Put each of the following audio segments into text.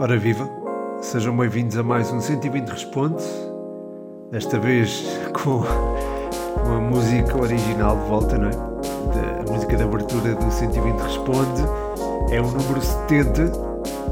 Ora viva, sejam bem-vindos a mais um 120 Responde, desta vez com uma música original de volta, não é? Da, a música de abertura do 120 Responde. É o número 70,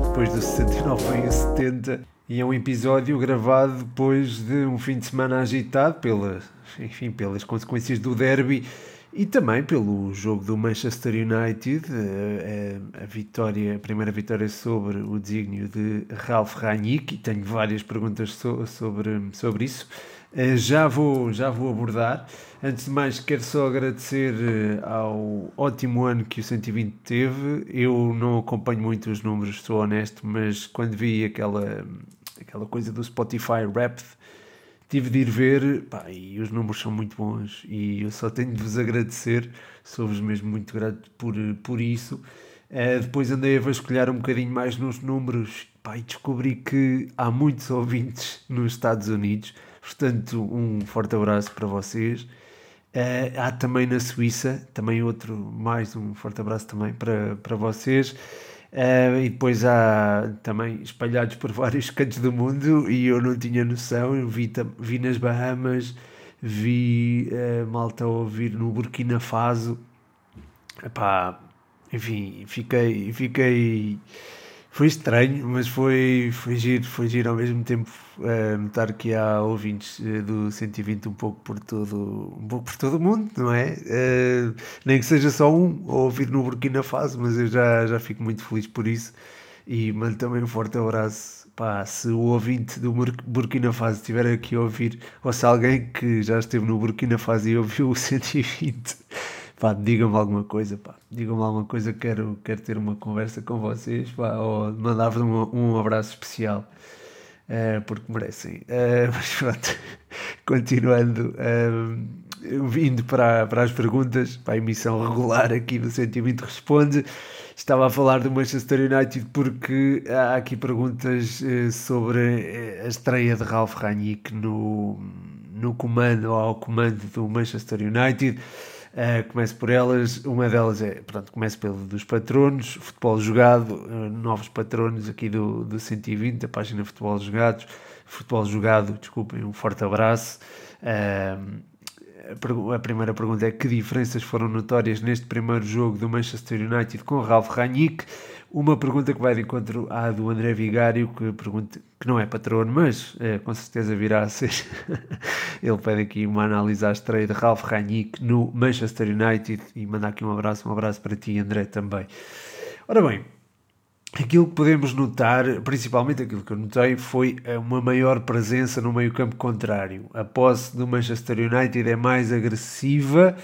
depois do 69 vem o 70, e é um episódio gravado depois de um fim de semana agitado pela, enfim, pelas consequências do derby e também pelo jogo do Manchester United, a, eh, a, a, vitória, a primeira vitória sobre o desígnio de Ralf Rangnick, e tenho várias perguntas so, sobre, sobre isso. Eh, já vou, já vou abordar. Antes de mais, quero só agradecer eh, ao ótimo ano que o 120 teve. Eu não acompanho muito os números, sou honesto, mas quando vi aquela, aquela coisa do Spotify Wrapped, tive de ir ver pá, e os números são muito bons e eu só tenho de vos agradecer, sou-vos mesmo muito grato por, por isso. Uh, depois andei a vasculhar um bocadinho mais nos números pá, e descobri que há muitos ouvintes nos Estados Unidos, portanto, um forte abraço para vocês. Uh, há também na Suíça, também outro, mais um forte abraço também para, para vocês. Uh, e depois há também espalhados por vários cantos do mundo e eu não tinha noção. Eu vi, vi nas Bahamas, vi uh, malta a ouvir no Burkina Faso. Epá, enfim, fiquei, fiquei foi estranho, mas foi, foi giro, foi giro ao mesmo tempo uh, notar que há ouvintes uh, do 120 um pouco por todo, um pouco por todo o mundo, não é? Uh, nem que seja só um a ouvir no Burkina Faso, mas eu já, já fico muito feliz por isso e mando também um forte abraço. Pá, se o ouvinte do Burkina Faso estiver aqui a ouvir, ou se alguém que já esteve no Burkina Faso e ouviu o 120 pá, digam-me alguma coisa, pá, digam-me alguma coisa, quero, quero ter uma conversa com vocês, pá, ou mandar-vos um, um abraço especial, uh, porque merecem. Uh, mas pronto, continuando, uh, vindo para, para as perguntas, para a emissão regular aqui do Sentimento Responde, estava a falar do Manchester United porque há aqui perguntas sobre a estreia de Ralf Rangnick no, no comando, ao comando do Manchester United, Uh, começo por elas, uma delas é, pronto, começo pelo dos patronos, futebol jogado, uh, novos patronos aqui do, do 120, a página Futebol Jogados, futebol jogado, desculpem, um forte abraço. Uh, a primeira pergunta é que diferenças foram notórias neste primeiro jogo do Manchester United com Ralf Rangnick? Uma pergunta que vai de encontro à do André Vigário, que pergunta, que não é patrono, mas é, com certeza virá a ser. Ele pede aqui uma análise à estreia de Ralf Rangnick no Manchester United e manda aqui um abraço, um abraço para ti, André, também. Ora bem, aquilo que podemos notar, principalmente aquilo que eu notei, foi eh, uma maior presença no meio-campo contrário. A posse do Manchester United é mais agressiva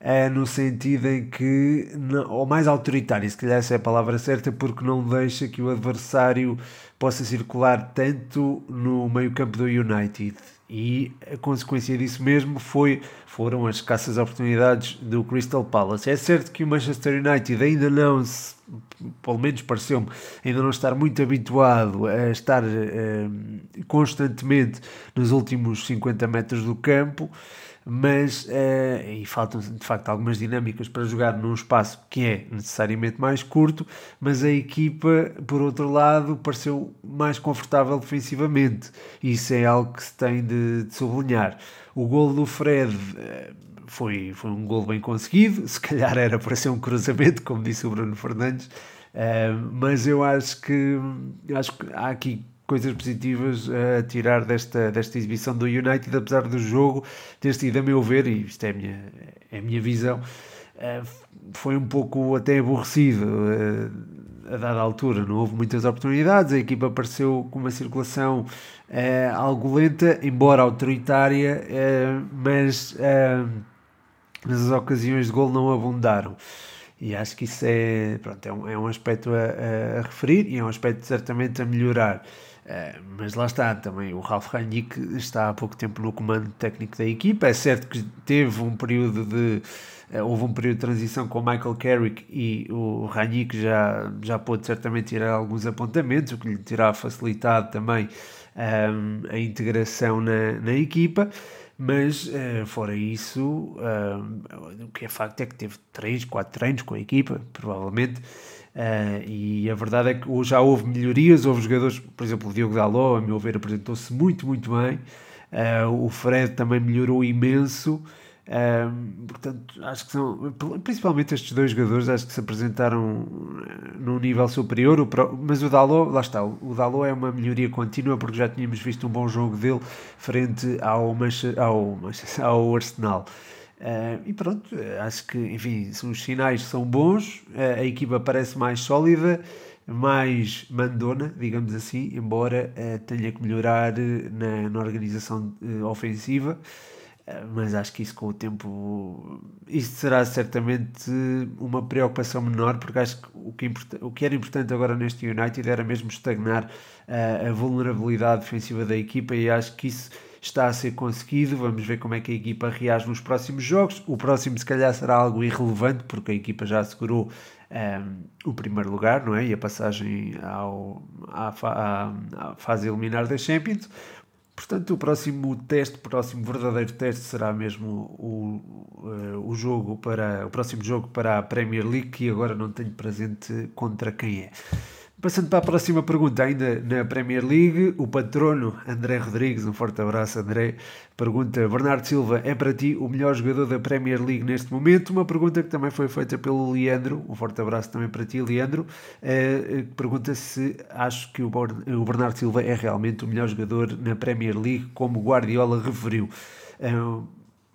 é no sentido em que, ou mais autoritário, se calhar essa é a palavra certa, porque não deixa que o adversário possa circular tanto no meio-campo do United. E a consequência disso mesmo foi, foram as escassas oportunidades do Crystal Palace. É certo que o Manchester United ainda não se, pelo menos pareceu-me, ainda não estar muito habituado a estar eh, constantemente nos últimos 50 metros do campo mas uh, e faltam de facto algumas dinâmicas para jogar num espaço que é necessariamente mais curto, mas a equipa, por outro lado, pareceu mais confortável defensivamente. Isso é algo que se tem de, de sublinhar. O gol do Fred uh, foi, foi um gol bem conseguido, se calhar era para ser um cruzamento, como disse o Bruno Fernandes, uh, mas eu acho que, acho que há aqui coisas positivas a tirar desta, desta exibição do United, apesar do jogo ter sido, a meu ver, e isto é a minha, é a minha visão, eh, foi um pouco até aborrecido eh, a dada altura. Não houve muitas oportunidades, a equipa apareceu com uma circulação eh, algo lenta, embora autoritária, mas, mas as ocasiões de gol não abundaram. E acho que isso é, pronto, é, um, é um aspecto a, a, referir e é um aspecto certamente a melhorar. Uh, mas lá está também o Ralf Rangnick está há pouco tempo no comando técnico da equipa. É certo que teve um período de uh, houve um período de transição com o Michael Carrick e o Rangnick já, já pôde certamente tirar alguns apontamentos, o que lhe terá facilitado também um, a integração na, na equipa. mas uh, fora isso, uh, o que é facto é que teve 3, 4 treinos com a equipa, provavelmente, uh, e a verdade é que já houve melhorias, houve jogadores, por exemplo, o Diogo Daló, a meu ver, apresentou-se muito, muito bem, o Fred também melhorou imenso, um, portanto, acho que são, principalmente estes dois jogadores, acho que se apresentaram num nível superior, mas o Dalot, lá está, o Dalot é uma melhoria contínua porque já tínhamos visto um bom jogo dele frente ao, ao, ao Arsenal. Uh, e pronto, acho que, enfim, os sinais são bons, uh, a equipa parece mais sólida, mais mandona, digamos assim, embora uh, tenha que melhorar na, na organização ofensiva. Eh, mas acho que isso com o tempo isso será certamente uma preocupação menor porque acho que o que, o que era importante agora neste United era mesmo estagnar a vulnerabilidade defensiva da equipa e acho que isso está a ser conseguido vamos ver como é que a equipa reage nos próximos jogos o próximo se calhar será algo irrelevante porque a equipa já assegurou um, eh, o primeiro lugar não é? e a passagem ao, à, à, à fase eliminar da Champions Portanto, o próximo teste, o próximo verdadeiro teste será mesmo o, o, eh, o jogo para o próximo jogo para a Premier League, que agora não tenho presente contra quem é. Passando para a próxima pergunta, ainda na Premier League, o patrono André Rodrigues, um forte abraço André, pergunta, Bernardo Silva é para ti o melhor jogador da Premier League neste momento? Uma pergunta que também foi feita pelo Leandro, um forte abraço também para ti Leandro, uh, pergunta se acho que o Bernardo Silva é realmente o melhor jogador na Premier League, como Guardiola referiu. Uh,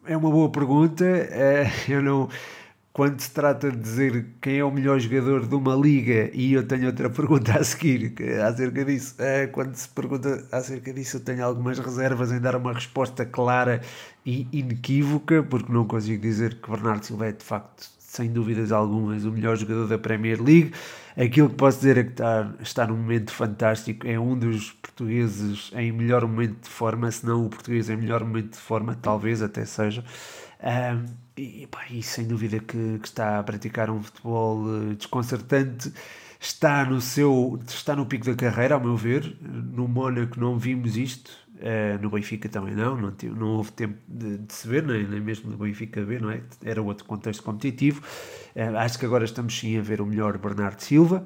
é uma boa pergunta, eu não quando se trata de dizer quem é o melhor jogador de uma liga, e eu tenho outra pergunta a seguir acerca disso, é, quando se pergunta acerca disso, eu tenho algumas reservas em dar uma resposta clara e inequívoca, porque não consigo dizer que Bernardo Silva é de facto, sem dúvidas algumas, o melhor jogador da Premier League. Aquilo que posso dizer é que está, está num momento fantástico, é um dos portugueses em melhor momento de forma, se não o português em melhor momento de forma, talvez até seja. Um, e, pá, e, sem dúvida que, que, está a praticar um futebol uh, desconcertante. Está no seu está no pico da carreira, ao meu ver. No Mónaco não vimos isto, uh, no Benfica também não, não, não houve tempo de, de se ver, nem, nem mesmo no Benfica ver, não é? Era outro contexto competitivo. Uh, acho que agora estamos sim a ver o melhor Bernardo Silva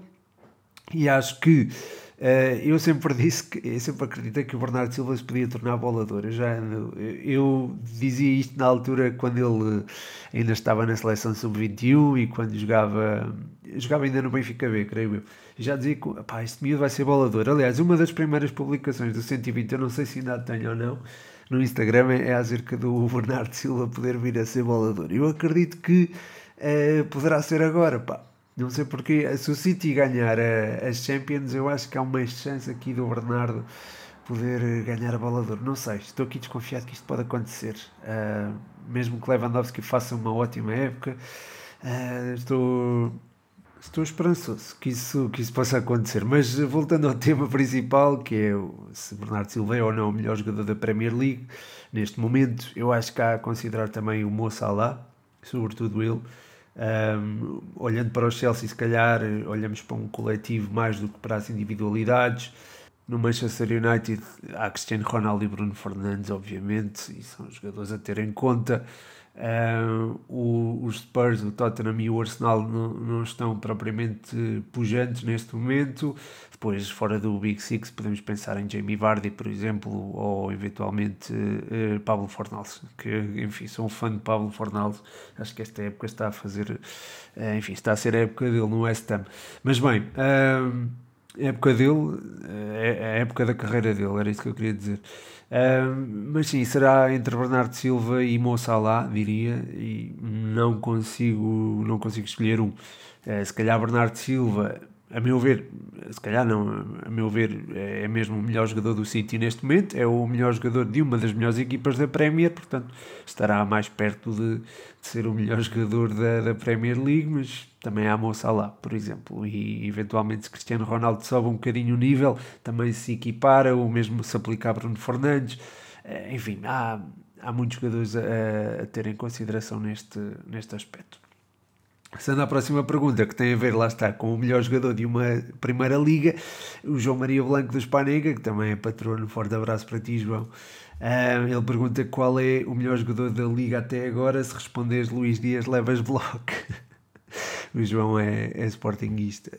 e acho que eu sempre disse que eu sempre acreditei que o Bernardo Silva se podia tornar bolador. Eu, já, eu dizia isto na altura quando ele ainda estava na seleção sub-21 e quando jogava, jogava ainda no Benfica B, creio eu. Já dizia que este miúdo vai ser bolador. Aliás, uma das primeiras publicações do 120, eu não sei se ainda tenho ou não, no Instagram é acerca do Bernardo Silva poder vir a ser bolador. Eu acredito que uh, poderá ser agora, pá não sei porque, se o City ganhar as Champions, eu acho que há uma chance aqui do Bernardo poder ganhar a bola de. Não sei, estou aqui desconfiado que isto pode acontecer. Uh, mesmo que Lewandowski faça uma ótima época, uh, estou, estou esperançoso que isso, que isso possa acontecer. Mas voltando ao tema principal, que é se Bernardo Silva é ou não o melhor jogador da Premier League, neste momento, eu acho que há a considerar também o Mo Salah, sobretudo ele. Um, olhando para o Chelsea, se calhar olhamos para um coletivo mais do que para as individualidades. No Manchester United há Cristiano Ronaldo e Bruno Fernandes, obviamente, e são jogadores a ter em conta. Uh, o, os Spurs, o Tottenham e o Arsenal não, não estão propriamente pujantes neste momento. Depois, fora do Big Six, podemos pensar em Jamie Vardy, por exemplo, ou eventualmente uh, Pablo Fornals, que, enfim, sou um fã de Pablo Fornals. Acho que esta época está a fazer, uh, enfim, está a ser a época dele no West Ham. Mas bem, época dele é a época da carreira dele, era isso que eu queria dizer mas sim, será entre Bernardo Silva e Mo Salah, diria, e não consigo, não consigo escolher um. Uh, se calhar Bernardo Silva, a meu ver, se calhar não, a meu ver, é mesmo o melhor jogador do City neste momento, é o melhor jogador de uma das melhores equipas da Premier, portanto estará mais perto de, de ser o melhor jogador da, da Premier League, mas também há Mo Salah, por exemplo, e eventualmente se Cristiano Ronaldo sobe um bocadinho o nível, também se equipara, ou mesmo se aplicar Bruno Fernandes, eh, enfim, há, há muitos jogadores a, a ter em consideração neste, neste aspecto. Passando à próxima pergunta, que tem a ver, lá está, com o melhor jogador de uma primeira liga, o João Maria Blanco do Spanega, que também é patrono, forte abraço para ti, João. Uh, ele pergunta qual é o melhor jogador da liga até agora. Se responderes Luís Dias, levas bloco. o João é, é sportinguista.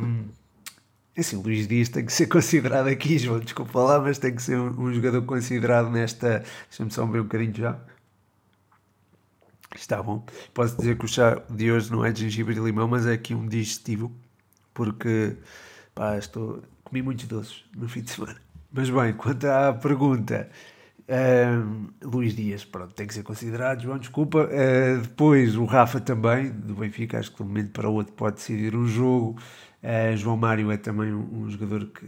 Um, é assim, Luís Dias tem que ser considerado aqui, João, desculpa lá, mas tem que ser um, um jogador considerado nesta. Deixa-me só ver um bocadinho já. Está bom. Posso dizer que o chá de hoje não é de gengibre e limão, mas é aqui um digestivo, porque pá, estou, comi muitos doces no fim de semana. Mas bem, quanto à pergunta, uh, Luís Dias, pronto, tem que ser considerado, João, desculpa. Uh, depois o Rafa também, do Benfica, acho que de um momento para o outro pode decidir um jogo. Uh, João Mário é também um, um jogador que,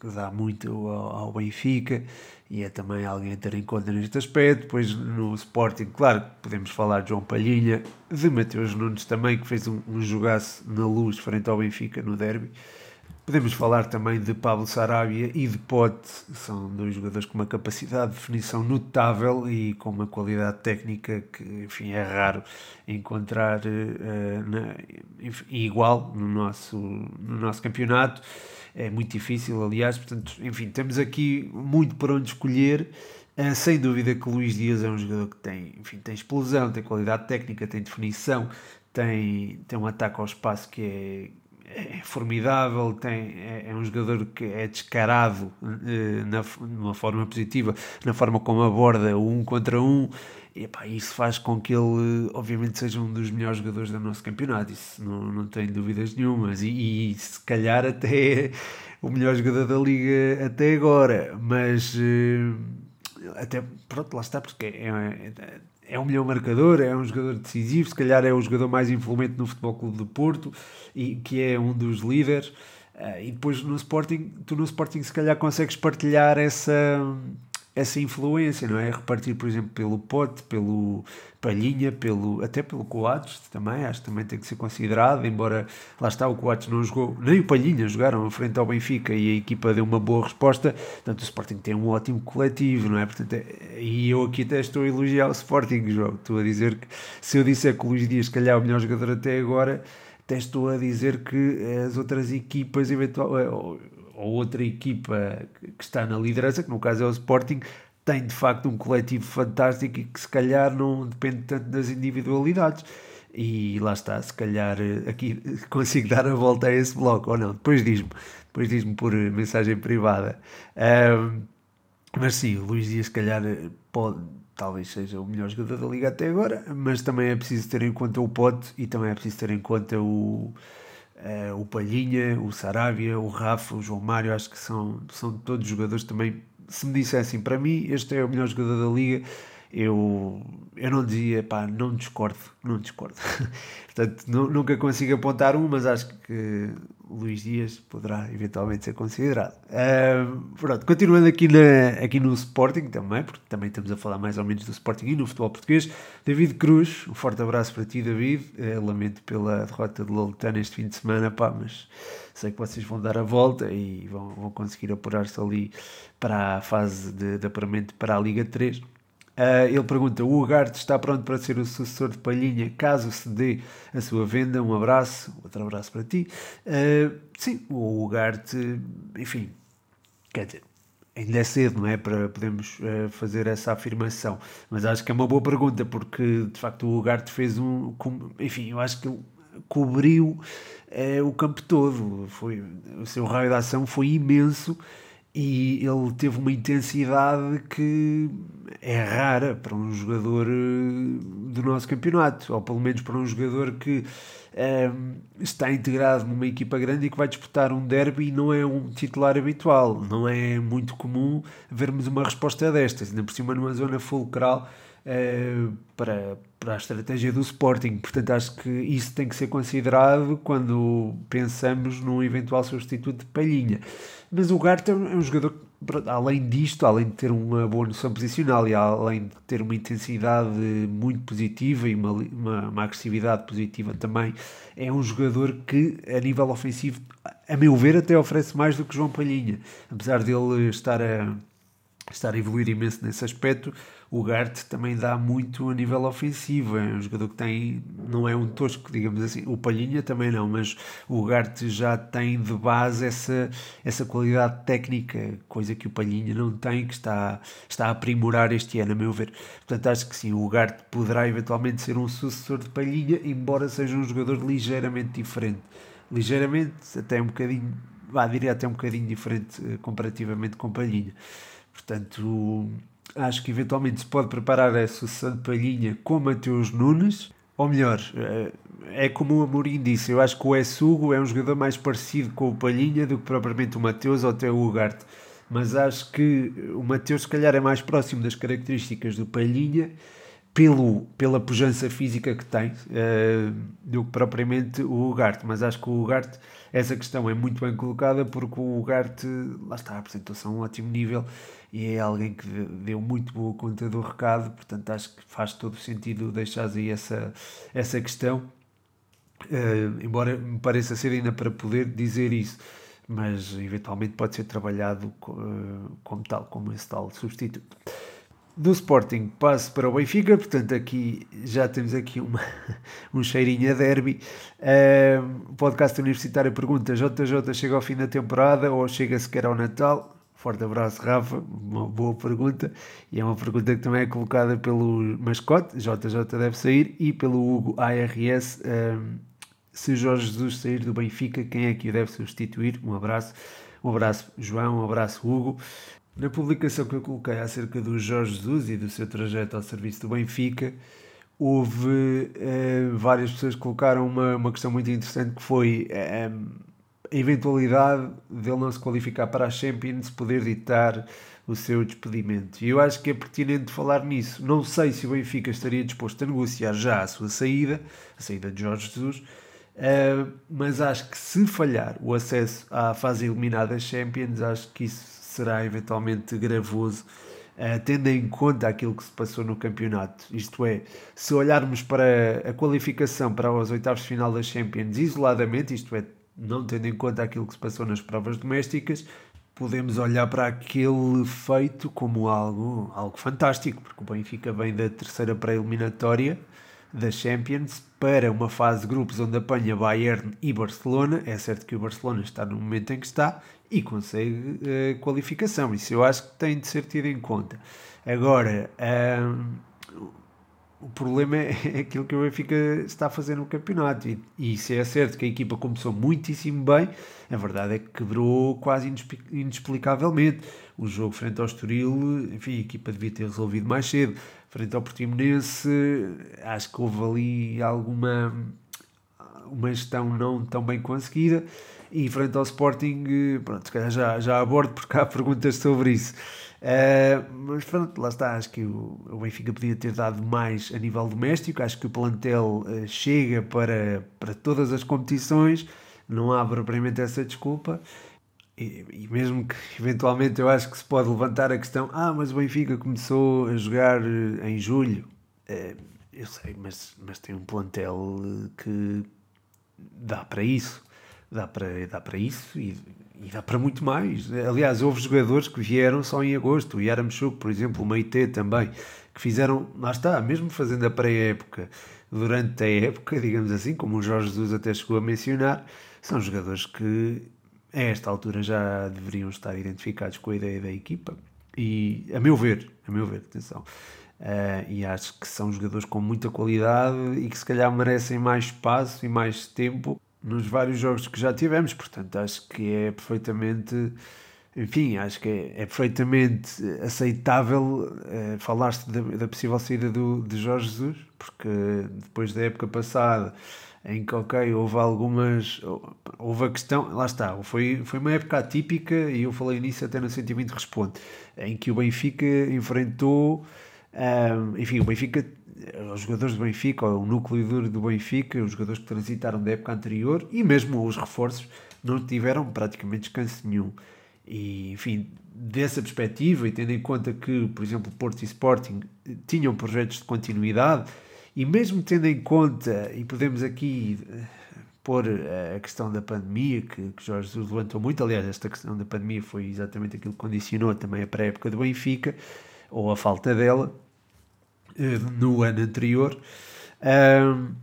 que, dá muito ao, Benfica e é também alguém a ter em conta neste aspecto. Depois no Sporting, claro, podemos falar de João Palhinha, de Mateus Nunes também, que fez um, um jogaço na luz frente ao Benfica no derby. Podemos falar também de Pablo Sarabia e de Pote, são dois jogadores com uma capacidade de definição notável e com uma qualidade técnica que, enfim, é raro encontrar uh, na, enfim, igual no nosso, no nosso campeonato. É muito difícil, aliás, portanto, enfim, temos aqui muito por onde escolher. Uh, sem dúvida que Luís Dias é um jogador que tem, enfim, tem explosão, tem qualidade técnica, tem definição, tem, tem um ataque ao espaço que é é formidável, tem, é, é, um jogador que é descarado eh, na, forma positiva, na forma como aborda o um contra um, e epá, isso faz com que ele, obviamente, seja um dos melhores jogadores do nosso campeonato, isso não, não tenho dúvidas nenhumas, e, e se calhar até o melhor jogador da liga até agora, mas eh, até, pronto, lá está, porque é, é é um melhor marcador, é um jogador decisivo, se calhar é o jogador mais influente no Futebol Clube de Porto e que é um dos líderes. Uh, e depois no Sporting, tu no Sporting se calhar consegues partilhar essa, essa influência, não é? Repartir, por exemplo, pelo Pote, pelo Palhinha, pelo, até pelo Coates também, acho que também tem que ser considerado, embora lá está, o Coates não jogou, nem o Palhinha jogaram frente ao Benfica e a equipa deu uma boa resposta, portanto o Sporting tem um ótimo coletivo, não é? Portanto, é, e eu aqui até estou a elogiar o Sporting, João, estou a dizer que se eu disser que o Luís Dias, se calhar, é o melhor jogador até agora, até estou a dizer que as outras equipas, eventualmente ou outra equipa que está na liderança, que no caso é o Sporting, tem de facto um coletivo fantástico e que se calhar não depende tanto das individualidades. E lá está, se calhar eh, aqui consigo dar a volta a esse bloco, ou não, depois diz-me, depois diz-me por mensagem privada. Um, mas sim, o Luís Dias, se calhar, eh, pode, talvez seja o melhor jogador da liga até agora, mas também é preciso ter em conta o Pote e também é preciso ter em conta o, o Palhinha, o Sarabia, o Rafa, o João Mário, acho que são, são todos jogadores também. Se me dissessem para mim, este é o melhor jogador da liga, eu, eu não dizia, pá, não discordo, não discordo. Portanto, nunca consigo apontar um, mas acho que Luís Dias poderá eventualmente ser considerado. Uh, pronto, continuando aqui, na, aqui no Sporting também, porque também estamos a falar mais ou menos do Sporting e no futebol português. David Cruz, um forte abraço para ti, David. Uh, lamento pela derrota de Loletano este fim de semana, pá, mas sei que vocês vão dar a volta e vão, vão conseguir apurar-se ali para a fase de, de apuramento para a Liga 3. Uh, ele pergunta: o Ugarte está pronto para ser o sucessor de Palhinha caso se dê a sua venda? Um abraço, outro abraço para ti. Uh, sim, o Ugarte, enfim, quer dizer, ainda é cedo, não é? Para podermos uh, fazer essa afirmação, mas acho que é uma boa pergunta porque de facto o Ugarte fez um. Enfim, eu acho que ele cobriu o campo todo, foi, o seu raio de ação foi imenso e ele teve uma intensidade que é rara para um jogador eh, do nosso campeonato, ou pelo menos para um jogador que um, eh, está integrado numa equipa grande e que vai disputar um derby e não é um titular habitual. Não é muito comum vermos uma resposta destas, ainda por cima numa zona fulcral uh, para, para a estratégia do Sporting. Portanto, acho que isso tem que ser considerado quando pensamos num eventual substituto de Palhinha. Mas o Garte é um jogador que, além disto, além de ter uma boa noção posicional e além de ter uma intensidade muito positiva e uma, uma, uma agressividade positiva também, é um jogador que, a nível ofensivo, a meu ver, até oferece mais do que João Palhinha. Apesar dele estar a estar a evoluir imenso nesse aspecto. O Gart também dá muito a nível ofensivo, é um jogador que tem, não é um tosco, digamos assim, o Palhinha também não, mas o Gart já tem de base essa, essa qualidade técnica, coisa que o Palhinha não tem, que está, está a aprimorar este ano, a meu ver. Portanto, acho que sim, o Gart poderá eventualmente ser um sucessor de Palhinha, embora seja um jogador ligeiramente diferente. Ligeiramente, até um bocadinho, vá, diria até um bocadinho diferente eh, comparativamente com Palhinha. Portanto, acho que eventualmente se pode preparar a sucessão de Palhinha com Mateus Nunes, ou melhor, eh, é como o Amorim disse, eu acho que o Essugo é um jogador mais parecido com o Palhinha do que propriamente o Mateus ou até o Ugarte, mas acho que o Mateus se calhar é mais próximo das características do Palhinha pelo, pela pujança física que tem uh, do que propriamente o Ugarte, mas acho que o Ugarte, essa questão é muito bem colocada porque o Ugarte, lá está, a apresentação a um ótimo nível e é alguém que deu muito boa conta do recado, portanto acho que faz todo sentido deixar aí essa, essa questão, uh, embora me pareça ser ainda para poder dizer isso, mas eventualmente pode ser trabalhado uh, como tal, como esse tal substituto. Do Sporting passo para o Benfica, portanto aqui já temos aqui uma, um cheirinho a derby. Uh, podcast universitário pergunta: JJ chega ao fim da temporada ou chega sequer ao Natal? Forte abraço, Rafa. Uma boa pergunta. E é uma pergunta que também é colocada pelo mascote, JJ deve sair, e pelo Hugo ARS. Um, se Jorge Jesus sair do Benfica, quem é que o deve substituir? Um abraço. Um abraço, João. Um abraço, Hugo. Na publicação que eu coloquei acerca do Jorge Jesus e do seu trajeto ao serviço do Benfica, houve eh, várias pessoas que colocaram uma, uma questão muito interessante que foi. Eh, a eventualidade dele não se qualificar para a Champions poder ditar o seu despedimento. E eu acho que é pertinente falar nisso. Não sei se o Benfica estaria disposto a negociar já a sua saída, a saída de Jorge Jesus, uh, mas acho que se falhar o acesso à fase eliminada Champions, acho que isso será eventualmente gravoso. Uh, tendo em conta aquilo que se passou no campeonato, isto é, se olharmos para a qualificação para os oitavos de final das Champions isoladamente, isto é, não tendo em conta aquilo que se passou nas provas domésticas, podemos olhar para aquele feito como algo, algo fantástico, porque o Benfica vem da terceira pré-eliminatória da Champions para uma fase de grupos onde apanha Bayern e Barcelona. É certo que o Barcelona está no momento em que está e consegue uh, qualificação. Isso eu acho que tem de ser tido em conta. Agora, o problema é, é aquilo que o Benfica está a fazer no campeonato. E, e se é certo que a equipa começou muitíssimo bem, a verdade é que quebrou quase inexplicavelmente. O jogo frente ao Estoril, enfim, a equipa devia ter resolvido mais cedo. Frente ao Portimonense, acho que houve ali alguma uma gestão não tão bem conseguida. E frente ao Sporting, pronto, se calhar já, já abordo porque há perguntas sobre isso. Uh, mas pronto, lá está. Acho que o, Benfica podia ter dado mais a nível doméstico. Acho que o plantel uh, chega para, para todas as competições. Não há propriamente essa desculpa. E, e, mesmo que eventualmente eu acho que se pode levantar a questão: ah, mas o Benfica começou a jogar eh, em julho. Uh, eu sei, mas, mas tem um plantel que dá para isso. Dá para, dá para isso e e dá para muito mais. Aliás, houve jogadores que vieram só em agosto, o Yaramchuk, por exemplo, o Meite também, que fizeram, lá está, mesmo fazendo a pré-época, durante a época, digamos assim, como o Jorge Jesus até chegou a mencionar, são jogadores que a esta altura já deveriam estar identificados com a ideia da equipa. E, a meu ver, a meu ver, atenção, uh, e acho que são jogadores com muita qualidade e que se calhar merecem mais espaço e mais tempo nos vários jogos que já tivemos, portanto acho que é perfeitamente, enfim, acho que é, é perfeitamente aceitável é, falar-se da, da, possível saída do, de Jorge Jesus, porque depois da época passada em que, ok, houve algumas, houve a questão, lá está, foi, foi uma época atípica e eu falei nisso até no Sentimento Responde, em que o Benfica enfrentou, um, enfim, o Benfica os jogadores do Benfica, ou o núcleo duro do Benfica, os jogadores que transitaram da época anterior e mesmo os reforços não tiveram praticamente descanso nenhum. E, enfim, dessa perspectiva, e tendo em conta que, por exemplo, Porto e Sporting tinham projetos de continuidade, e mesmo tendo em conta, e podemos aqui pôr a questão da pandemia, que, que Jorge Jesus levantou muito. Aliás, esta questão da pandemia foi exatamente aquilo que condicionou também a pré-época do Benfica, ou a falta dela, no ano anterior. Um,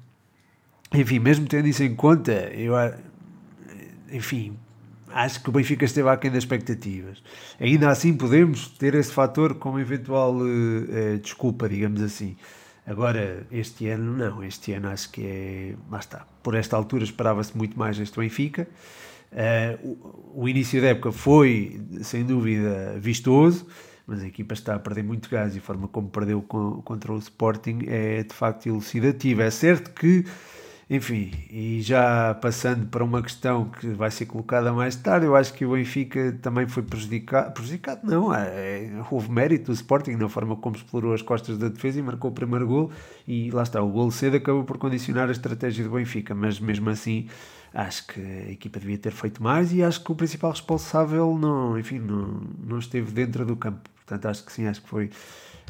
enfim, mesmo tendo isso em conta, eu, enfim, acho que o Benfica esteve aquém das expectativas. Ainda assim, podemos ter esse fator como eventual uh, desculpa, digamos assim. Agora, este ano, não. Este ano acho que é. Lá está. Por esta altura esperava-se muito mais este Benfica. Uh, o, o, início da época foi, sem dúvida, vistoso, mas a equipa está a perder muito gás e a forma como perdeu contra o Sporting é de facto elucidativa. É certo que enfim, e já passando para uma questão que vai ser colocada mais tarde, eu acho que o Benfica também foi prejudicado. Prejudicado não, é, é, houve mérito do Sporting na forma como explorou as costas da defesa e marcou o primeiro gol. E lá está, o gol cedo acabou por condicionar a estratégia do Benfica, mas mesmo assim acho que a equipa devia ter feito mais e acho que o principal responsável não, enfim, não, não esteve dentro do campo. Portanto, acho que sim, acho que foi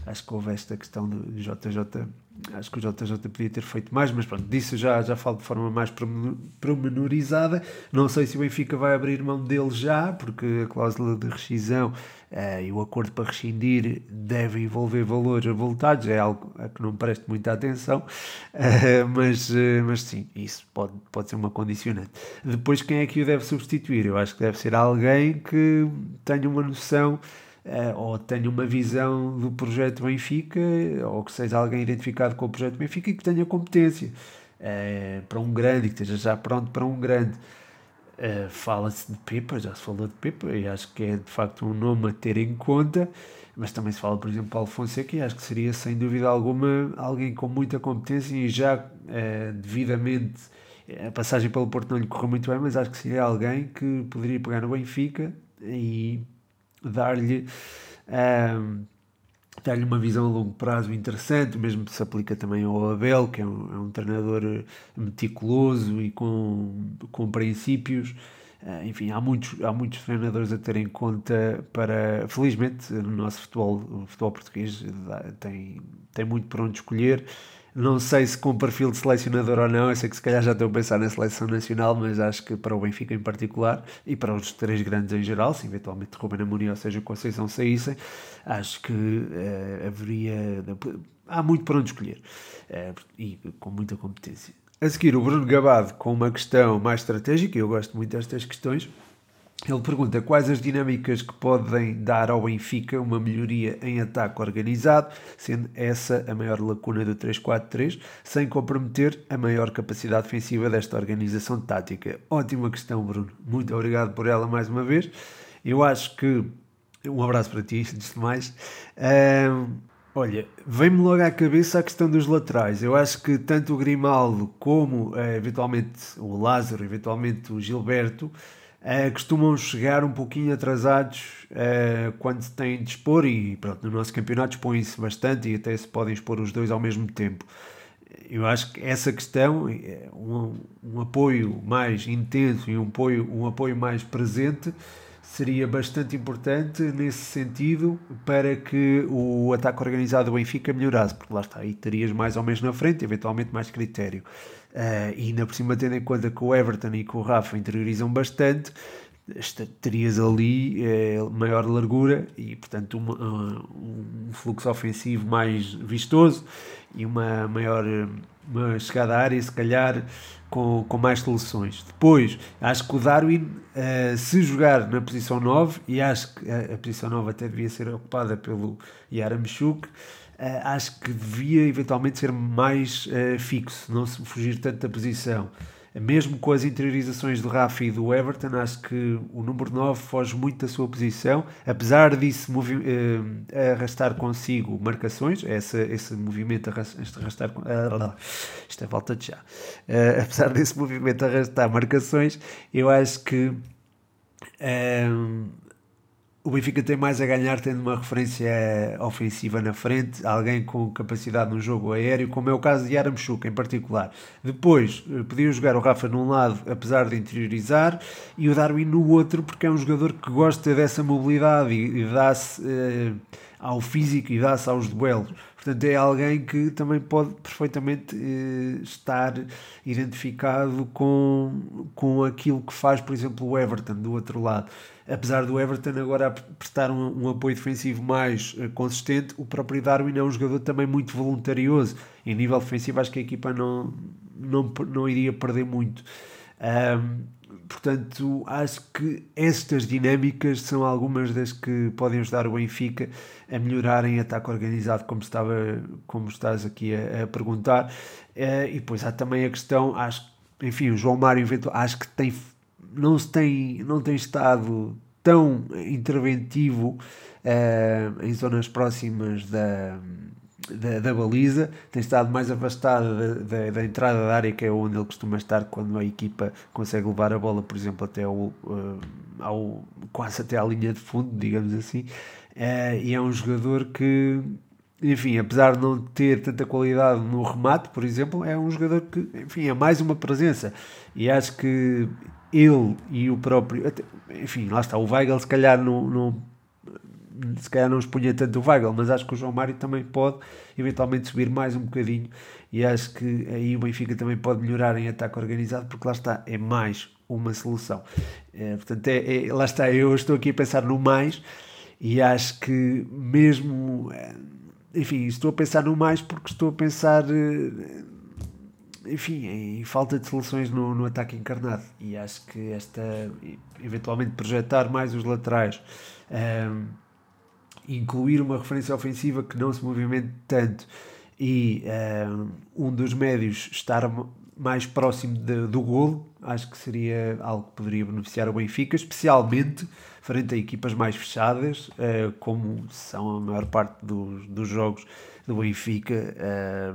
acho que houve esta questão do JJ. Acho que o JJ podia ter feito mais, mas pronto, disso já, já falo de forma mais promenorizada. Não sei se o Benfica vai abrir mão dele já, porque a cláusula de rescisão uh, e o acordo para rescindir deve envolver valores avultados, é algo a que não presto muita atenção, uh, mas, uh, mas sim, isso pode, pode ser uma condicionante. Depois, quem é que o deve substituir? Eu acho que deve ser alguém que tenha uma noção ou tenha uma visão do projeto Benfica, ou que seja alguém identificado com o projeto Benfica e que tenha competência uh, para um grande, que esteja já pronto para um grande. Uh, Fala-se de Pepa, já se falou de Pepa, e acho que é de facto um nome a ter em conta, mas também se fala, por exemplo, Paulo Fonseca, e acho que seria sem dúvida alguma alguém com muita competência e já uh, devidamente a passagem pelo Porto não lhe correu muito bem, mas acho que seria alguém que poderia pegar no Benfica e dar-lhe um, dar-lhe uma visão a longo prazo interessante, mesmo se aplica também ao Abel, que é um, é um treinador meticuloso e com, com princípios. Uh, enfim, há muitos, há muitos treinadores a ter em conta para. Felizmente, no nosso futebol, o futebol português tem, tem muito para onde escolher. Não sei se com perfil de selecionador ou não, eu sei que se calhar já estou a pensar na seleção nacional, mas acho que para o Benfica em particular e para os três grandes em geral, se eventualmente Ruben Amorim ou seja Conceição saíssem, acho que uh, haveria. Há muito para onde escolher uh, e com muita competência. A seguir, o Bruno Gabado com uma questão mais estratégica, eu gosto muito destas questões. Ele pergunta quais as dinâmicas que podem dar ao Benfica uma melhoria em ataque organizado, sendo essa a maior lacuna do 3-4-3, sem comprometer a maior capacidade defensiva desta organização tática. Ótima questão, Bruno. Muito obrigado por ela mais uma vez. Eu acho que. Um abraço para ti, antes de mais. Um, olha, vem-me logo à cabeça a questão dos laterais. Eu acho que tanto o Grimaldo como, eh, eventualmente, o Lázaro, eventualmente o Gilberto Uh, costumam chegar um pouquinho atrasados uh, quando se têm de expor e pronto, no nosso campeonato expõem-se bastante e até se podem expor os dois ao mesmo tempo. Eu acho que essa questão, um, um apoio mais intenso e um apoio, um apoio mais presente, seria bastante importante nesse sentido para que o ataque organizado do Benfica melhorasse, porque lá está, aí terias mais ou menos na frente, eventualmente mais critério. Uh, e ainda por cima, tendo em conta que o Everton e que o Rafa interiorizam bastante, terias ali uh, maior largura e, portanto, um fluxo ofensivo mais vistoso e uma maior uma chegada à área, se calhar com, com mais soluções. Depois, acho que o Darwin, uh, se jogar na posição 9, e acho que a, a posição 9 até devia ser ocupada pelo Yaramchuk, acho que devia eventualmente ser mais uh, fixo, não se fugir tanto da posição. Mesmo com as interiorizações do Rafa e do Everton, acho que o número 9 foge muito da sua posição, apesar disso uh, arrastar consigo marcações, essa, esse movimento arrastar. Uh, isto é volta de já. Apesar desse movimento arrastar marcações, eu acho que o Benfica tem mais a ganhar tendo uma referência ofensiva na frente, alguém com capacidade no jogo aéreo, como é o caso de Aramchuk em particular. Depois, eh, podia jogar o Rafa num lado, apesar de interiorizar, e o Darwin no outro, porque é um jogador que gosta dessa mobilidade e, e dá-se. Uh, ao físico e dá-se aos duelos. Portanto, é alguém que também pode perfeitamente eh, estar identificado com, com aquilo que faz, por exemplo, o Everton do outro lado. Apesar do Everton agora prestar um, um apoio defensivo mais eh, consistente, o próprio Darwin é um jogador também muito voluntarioso. Em nível defensivo, acho que a equipa não, não, não iria perder muito. Um, portanto, acho que estas dinâmicas são algumas das que podem ajudar o Benfica a melhorar em ataque organizado, como, estava, como estás aqui a, a perguntar. Uh, e depois há também a questão, acho enfim, o João Mário acho que tem, não, se tem, não tem estado tão interventivo uh, em zonas próximas da da, da, baliza, tem estado mais afastada da, da, da, entrada da área, que é onde ele costuma estar quando a equipa consegue levar a bola, por exemplo, até ao, uh, ao quase até à linha de fundo, digamos assim. Uh, e é um jogador que, enfim, apesar de não ter tanta qualidade no remate, por exemplo, é um jogador que, enfim, é mais uma presença. E acho que ele e o próprio, enfim, lá está, o Weigl se calhar não, se calhar não expunha tanto o Weigl, mas acho que o João Mário também pode eventualmente subir mais um bocadinho e acho que aí o Benfica também pode melhorar em ataque organizado, porque lá está, é mais uma solução. É, portanto, é, é, lá está, eu estou aqui a pensar no mais e acho que mesmo, é, enfim, estou a pensar no mais porque estou a pensar, é, enfim, em falta de soluções no, no ataque encarnado e acho que esta, eventualmente projetar mais os laterais, é, incluir uma referência ofensiva que não se movimente tanto e uh, um dos médios estar mais próximo de, do golo, acho que seria algo que poderia beneficiar o Benfica, especialmente frente a equipas mais fechadas, uh, como são a maior parte dos, dos jogos do Benfica. Uh, eh,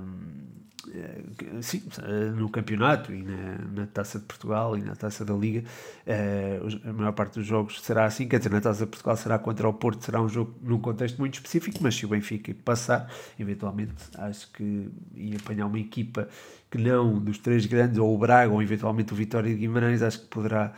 sim, eh, no campeonato e na, na, Taça de Portugal e na Taça da Liga, uh, a maior parte dos jogos será assim, quer dizer, na Taça de Portugal será contra o Porto, será um jogo num contexto muito específico, mas se o Benfica passar, eventualmente acho que ia apanhar uma equipa que não dos três grandes, ou o Braga, ou eventualmente o Vitória de Guimarães, acho que poderá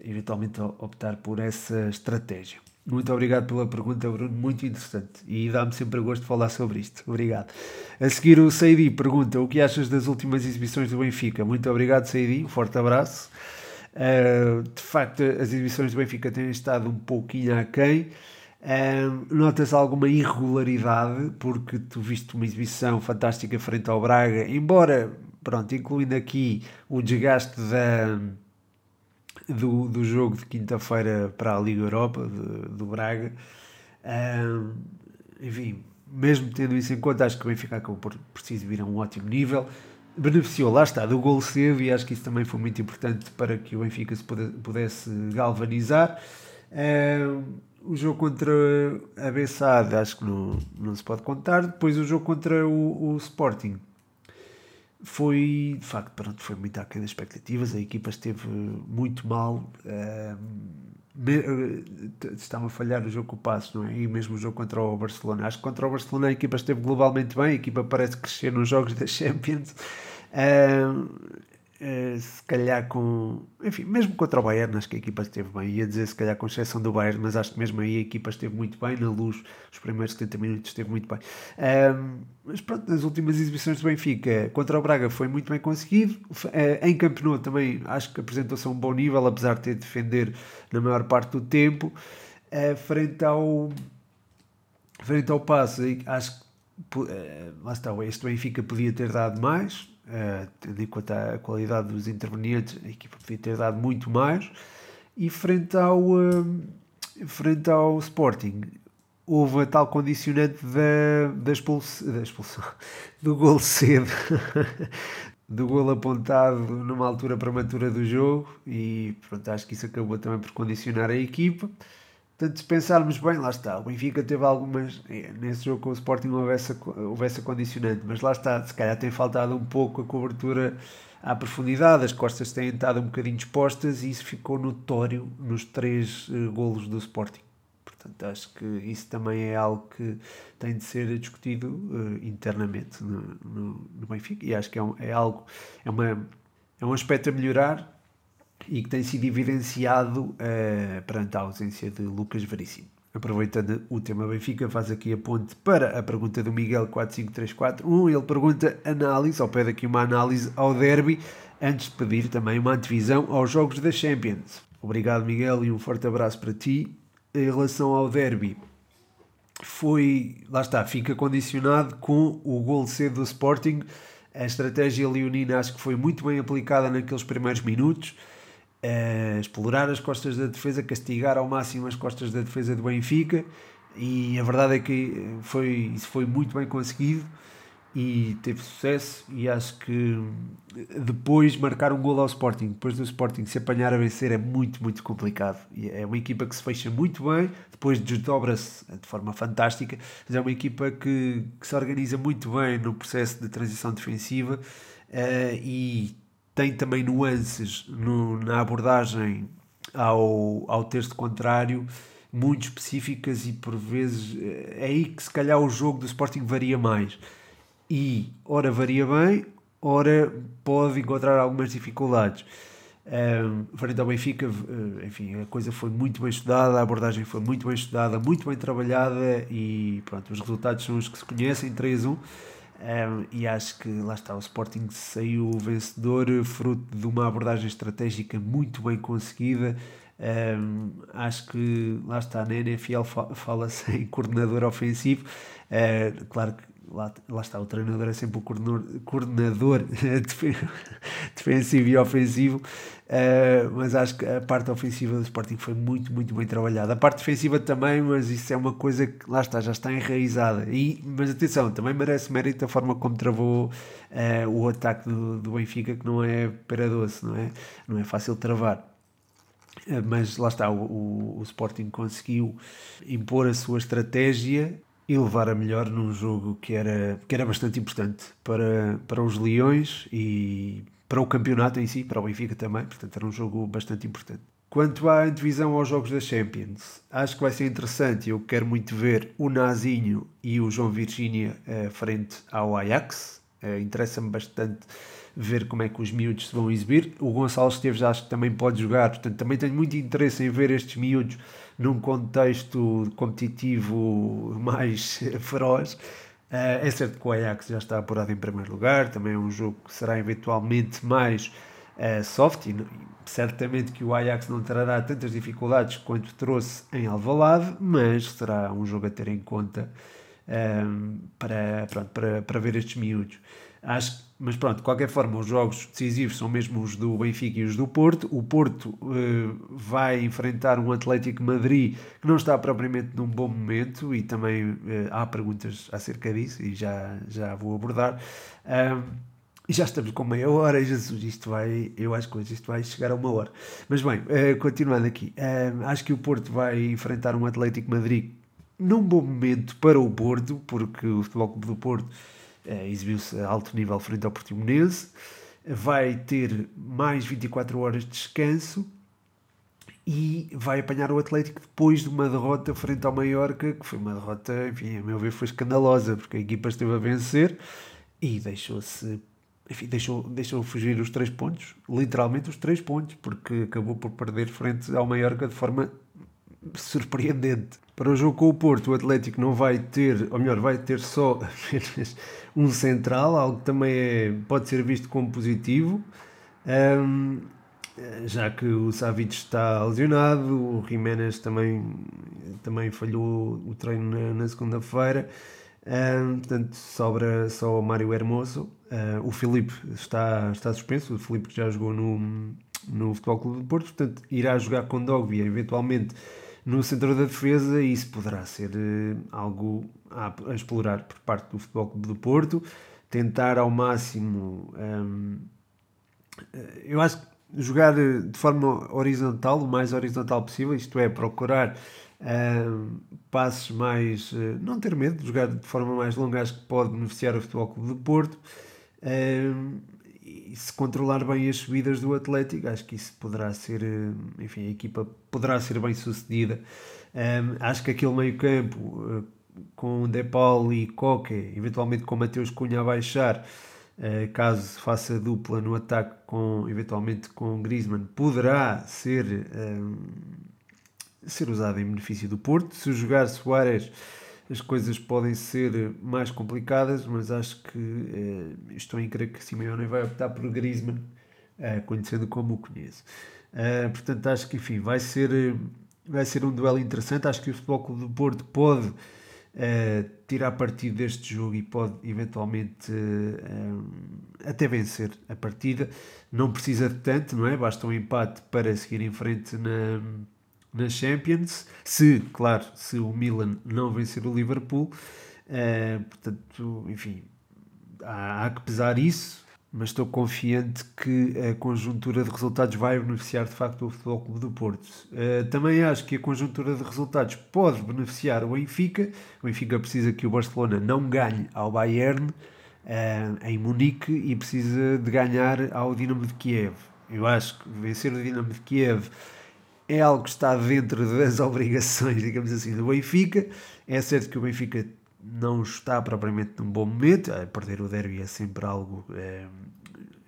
eventualmente optar por essa estratégia. Muito obrigado pela pergunta, Bruno, muito interessante e dá-me sempre gosto de falar sobre isto. Obrigado. A seguir, o Seidi pergunta: O que achas das últimas exibições do Benfica? Muito obrigado, Seidi, um forte abraço. Uh, de facto, as exibições do Benfica têm estado um pouquinho aquém. Uh, Nota-se alguma irregularidade, porque tu viste uma exibição fantástica frente ao Braga, embora, pronto, incluindo aqui o desgaste da do, do jogo de quinta-feira para a Liga Europa, de, do Braga. Um, enfim, mesmo tendo isso em conta, acho que o Benfica acabou por, se exibir a um ótimo nível. Beneficiou, lá está, do gol cedo e acho que isso também foi muito importante para que o Benfica se pudesse galvanizar. Um, o jogo contra a Bessade acho que não, não se pode contar. Depois o jogo contra o, o Sporting foi de facto pronto, foi muito aquém das expectativas, a equipa esteve muito mal uh, estava a falhar o jogo com o Passo, não é? E mesmo o jogo contra o Barcelona. Acho que contra o Barcelona a equipa esteve globalmente bem, a equipa parece crescer nos jogos da Champions. Uh, eh, se calhar com. Enfim, mesmo contra o Bayern, acho que a equipa esteve bem. Ia dizer se calhar com exceção do Bayern, mas acho que mesmo aí a equipa esteve muito bem. Na luz, os primeiros 70 minutos esteve muito bem. Mas pronto, nas últimas exibições do Benfica, contra o Braga foi muito bem conseguido. Uh, em Campeonato também acho que apresentou-se a um bom nível, apesar de ter de defender na maior parte do tempo. Uh, frente ao. Frente ao passo, acho que. Lá está, este Benfica podia ter dado mais tendo em conta a qualidade dos intervenientes, a equipa podia ter dado muito mais. E frente ao, uh, frente ao Sporting, houve a tal condicionante da, da, expulsão, da expulsão, do gol cedo, do gol apontado numa altura prematura do jogo. E pronto, acho que isso acabou também por condicionar a equipa. Portanto, se pensarmos bem, lá está. O Benfica teve algumas. É, nesse jogo com o Sporting houve essa, houve essa condicionante, mas lá está. Se calhar tem faltado um pouco a cobertura à profundidade. As costas têm estado um bocadinho expostas e isso ficou notório nos três uh, golos do Sporting. Portanto, acho que isso também é algo que tem de ser discutido uh, internamente no, no, no, Benfica e acho que é, um, é algo, é, uma, é um aspecto a melhorar e que tem sido evidenciado uh, perante a ausência de Lucas Veríssimo. aproveitando o tema Benfica, faz aqui a ponte para a pergunta do Miguel 45341. Ele pergunta análise, ou pede aqui uma análise ao derby, antes de pedir também uma antevisão aos jogos da Champions. Obrigado, Miguel, e um forte abraço para ti. Em relação ao derby, foi, lá está, fica condicionado com o gol cedo do Sporting. A estratégia leonina acho que foi muito bem aplicada naqueles primeiros minutos uh, explorar as costas da defesa, castigar ao máximo as costas da defesa do Benfica e a verdade é que foi, isso foi muito bem conseguido e teve sucesso e acho que depois marcar um gol ao Sporting, depois do Sporting se apanhar a vencer é muito, muito complicado. É uma equipa que se fecha muito bem, depois desdobra-se de forma fantástica, mas é uma equipa que, que se organiza muito bem no processo de transição defensiva uh, e tem também nuances no, na abordagem ao, ao texto contrário muito específicas e por vezes é aí que se calhar o jogo do Sporting varia mais e ora varia bem, ora pode encontrar algumas dificuldades. Um, frente ao Benfica, eh, enfim, a coisa foi muito bem estudada, a abordagem foi muito bem estudada, muito bem trabalhada e pronto, os resultados são os que se conhecem, 3-1. Um, e acho que lá está, o Sporting saiu vencedor, fruto de uma abordagem estratégica muito bem conseguida. Um, acho que lá está, na NFL fala-se em coordenador ofensivo. Uh, claro que lá, lá está, o treinador é sempre o coordenador, coordenador defensivo e ofensivo, uh, mas acho que a parte ofensiva do Sporting foi muito, muito bem trabalhada. A parte defensiva também, mas isso é uma coisa que lá está, já está enraizada. E, mas atenção, também merece mérito a forma como travou uh, o ataque do, do Benfica, que não é para doce, não é? Não é fácil travar eh, mas lá está, o, o, o, Sporting conseguiu impor a sua estratégia e levar a melhor num jogo que era, que era bastante importante para, para os Leões e para o campeonato em si, para o Benfica também, portanto era um jogo bastante importante. Quanto à divisão aos jogos da Champions, acho que vai ser interessante. Eu quero muito ver o Nazinho e o João Virgínia uh, frente ao Ajax. Uh, Interessa-me bastante ver como é que os miúdos se vão exibir. O Gonçalo Esteves acho que também pode jogar, portanto também tenho muito interesse em ver estes miúdos num contexto competitivo mais feroz. Uh, é certo que o Ajax já está apurado em primeiro lugar, também é um jogo que será eventualmente mais uh, soft e certamente que o Ajax não trará tantas dificuldades quanto trouxe em Alvalade, mas será um jogo a ter em conta um, ehm, para, pronto, para, para ver estes miúdos. Acho, mas pronto, de qualquer forma, os jogos decisivos são mesmo os do Benfica e os do Porto. O Porto uh, vai enfrentar um Atlético Madrid que não está propriamente num bom momento e também uh, há perguntas acerca disso e já, já vou abordar. Um, e já estamos com meia hora, Jesus, isto vai, eu acho que isto vai chegar a uma hora. Mas bem, uh, continuando aqui, acho que o Porto vai enfrentar um Atlético Madrid num bom momento para o Porto, porque o Futebol Clube do Porto exibiu-se a alto nível frente ao Portimonense, vai ter mais 24 horas de descanso e vai apanhar o Atlético depois de uma derrota frente ao Mallorca, que foi uma derrota, enfim, a meu ver foi escandalosa, porque a equipa esteve a vencer e deixou-se enfim, deixou, deixou fugir os três pontos, literalmente os três pontos, porque acabou por perder frente ao Mallorca de forma surpreendente. Para o jogo com o Porto, o Atlético não vai ter, ou melhor, vai ter só apenas um central, algo que também é, pode ser visto como positivo, um, já que o Savic está lesionado, o Jiménez também, também falhou o treino na, na segunda-feira, um, portanto sobra só o Mário Hermoso. Uh, o Filipe está, está suspenso, o Filipe que já jogou no, no Futebol Clube de Porto, portanto irá jogar com Dogbia eventualmente no centro da defesa e isso poderá ser uh, algo a, a, explorar por parte do Futebol Clube do Porto, tentar ao máximo, um, eh, eu acho que jogar de forma horizontal, o mais horizontal possível, isto é, procurar um, passos mais. Uh, não ter medo de jogar de forma mais longa, acho que pode beneficiar o Futebol Clube do Porto. Um, e se controlar bem as subidas do Atlético, acho que isso poderá ser, eh, enfim, a equipa poderá ser bem sucedida. Um, acho que aquele meio campo uh, com De Paul e Coque, eventualmente com Mateus Cunha a baixar, uh, caso faça dupla no ataque com, eventualmente com Griezmann, poderá ser um, ser usado em benefício do Porto. Se jogar Soares, as coisas podem ser mais complicadas, mas acho que eh, estou em crer que Simeone vai optar por Griezmann, eh, conhecendo como o conheço. Eh, portanto, acho que enfim, vai ser, vai ser um duelo interessante. Acho que o Futebol Clube do Porto pode uh, tirar partido deste jogo e pode eventualmente uh, até vencer a partida. Não precisa de tanto, não é? Basta um empate para seguir em frente na, na Champions. Se, claro, se o Milan não vencer o Liverpool. Uh, portanto, enfim, há, há que pesar isso mas estou confiante que a conjuntura de resultados vai beneficiar de facto o Futebol Clube do Porto. Uh, também acho que a conjuntura de resultados pode beneficiar o Benfica. O Benfica precisa que o Barcelona não ganhe ao Bayern uh, em Munique e precisa de ganhar ao Dinamo de Kiev. Eu acho que vencer o Dinamo de Kiev é algo que está dentro das obrigações, digamos assim, do Benfica. É certo que o Benfica não está propriamente num bom momento. Perder o derby é sempre algo é,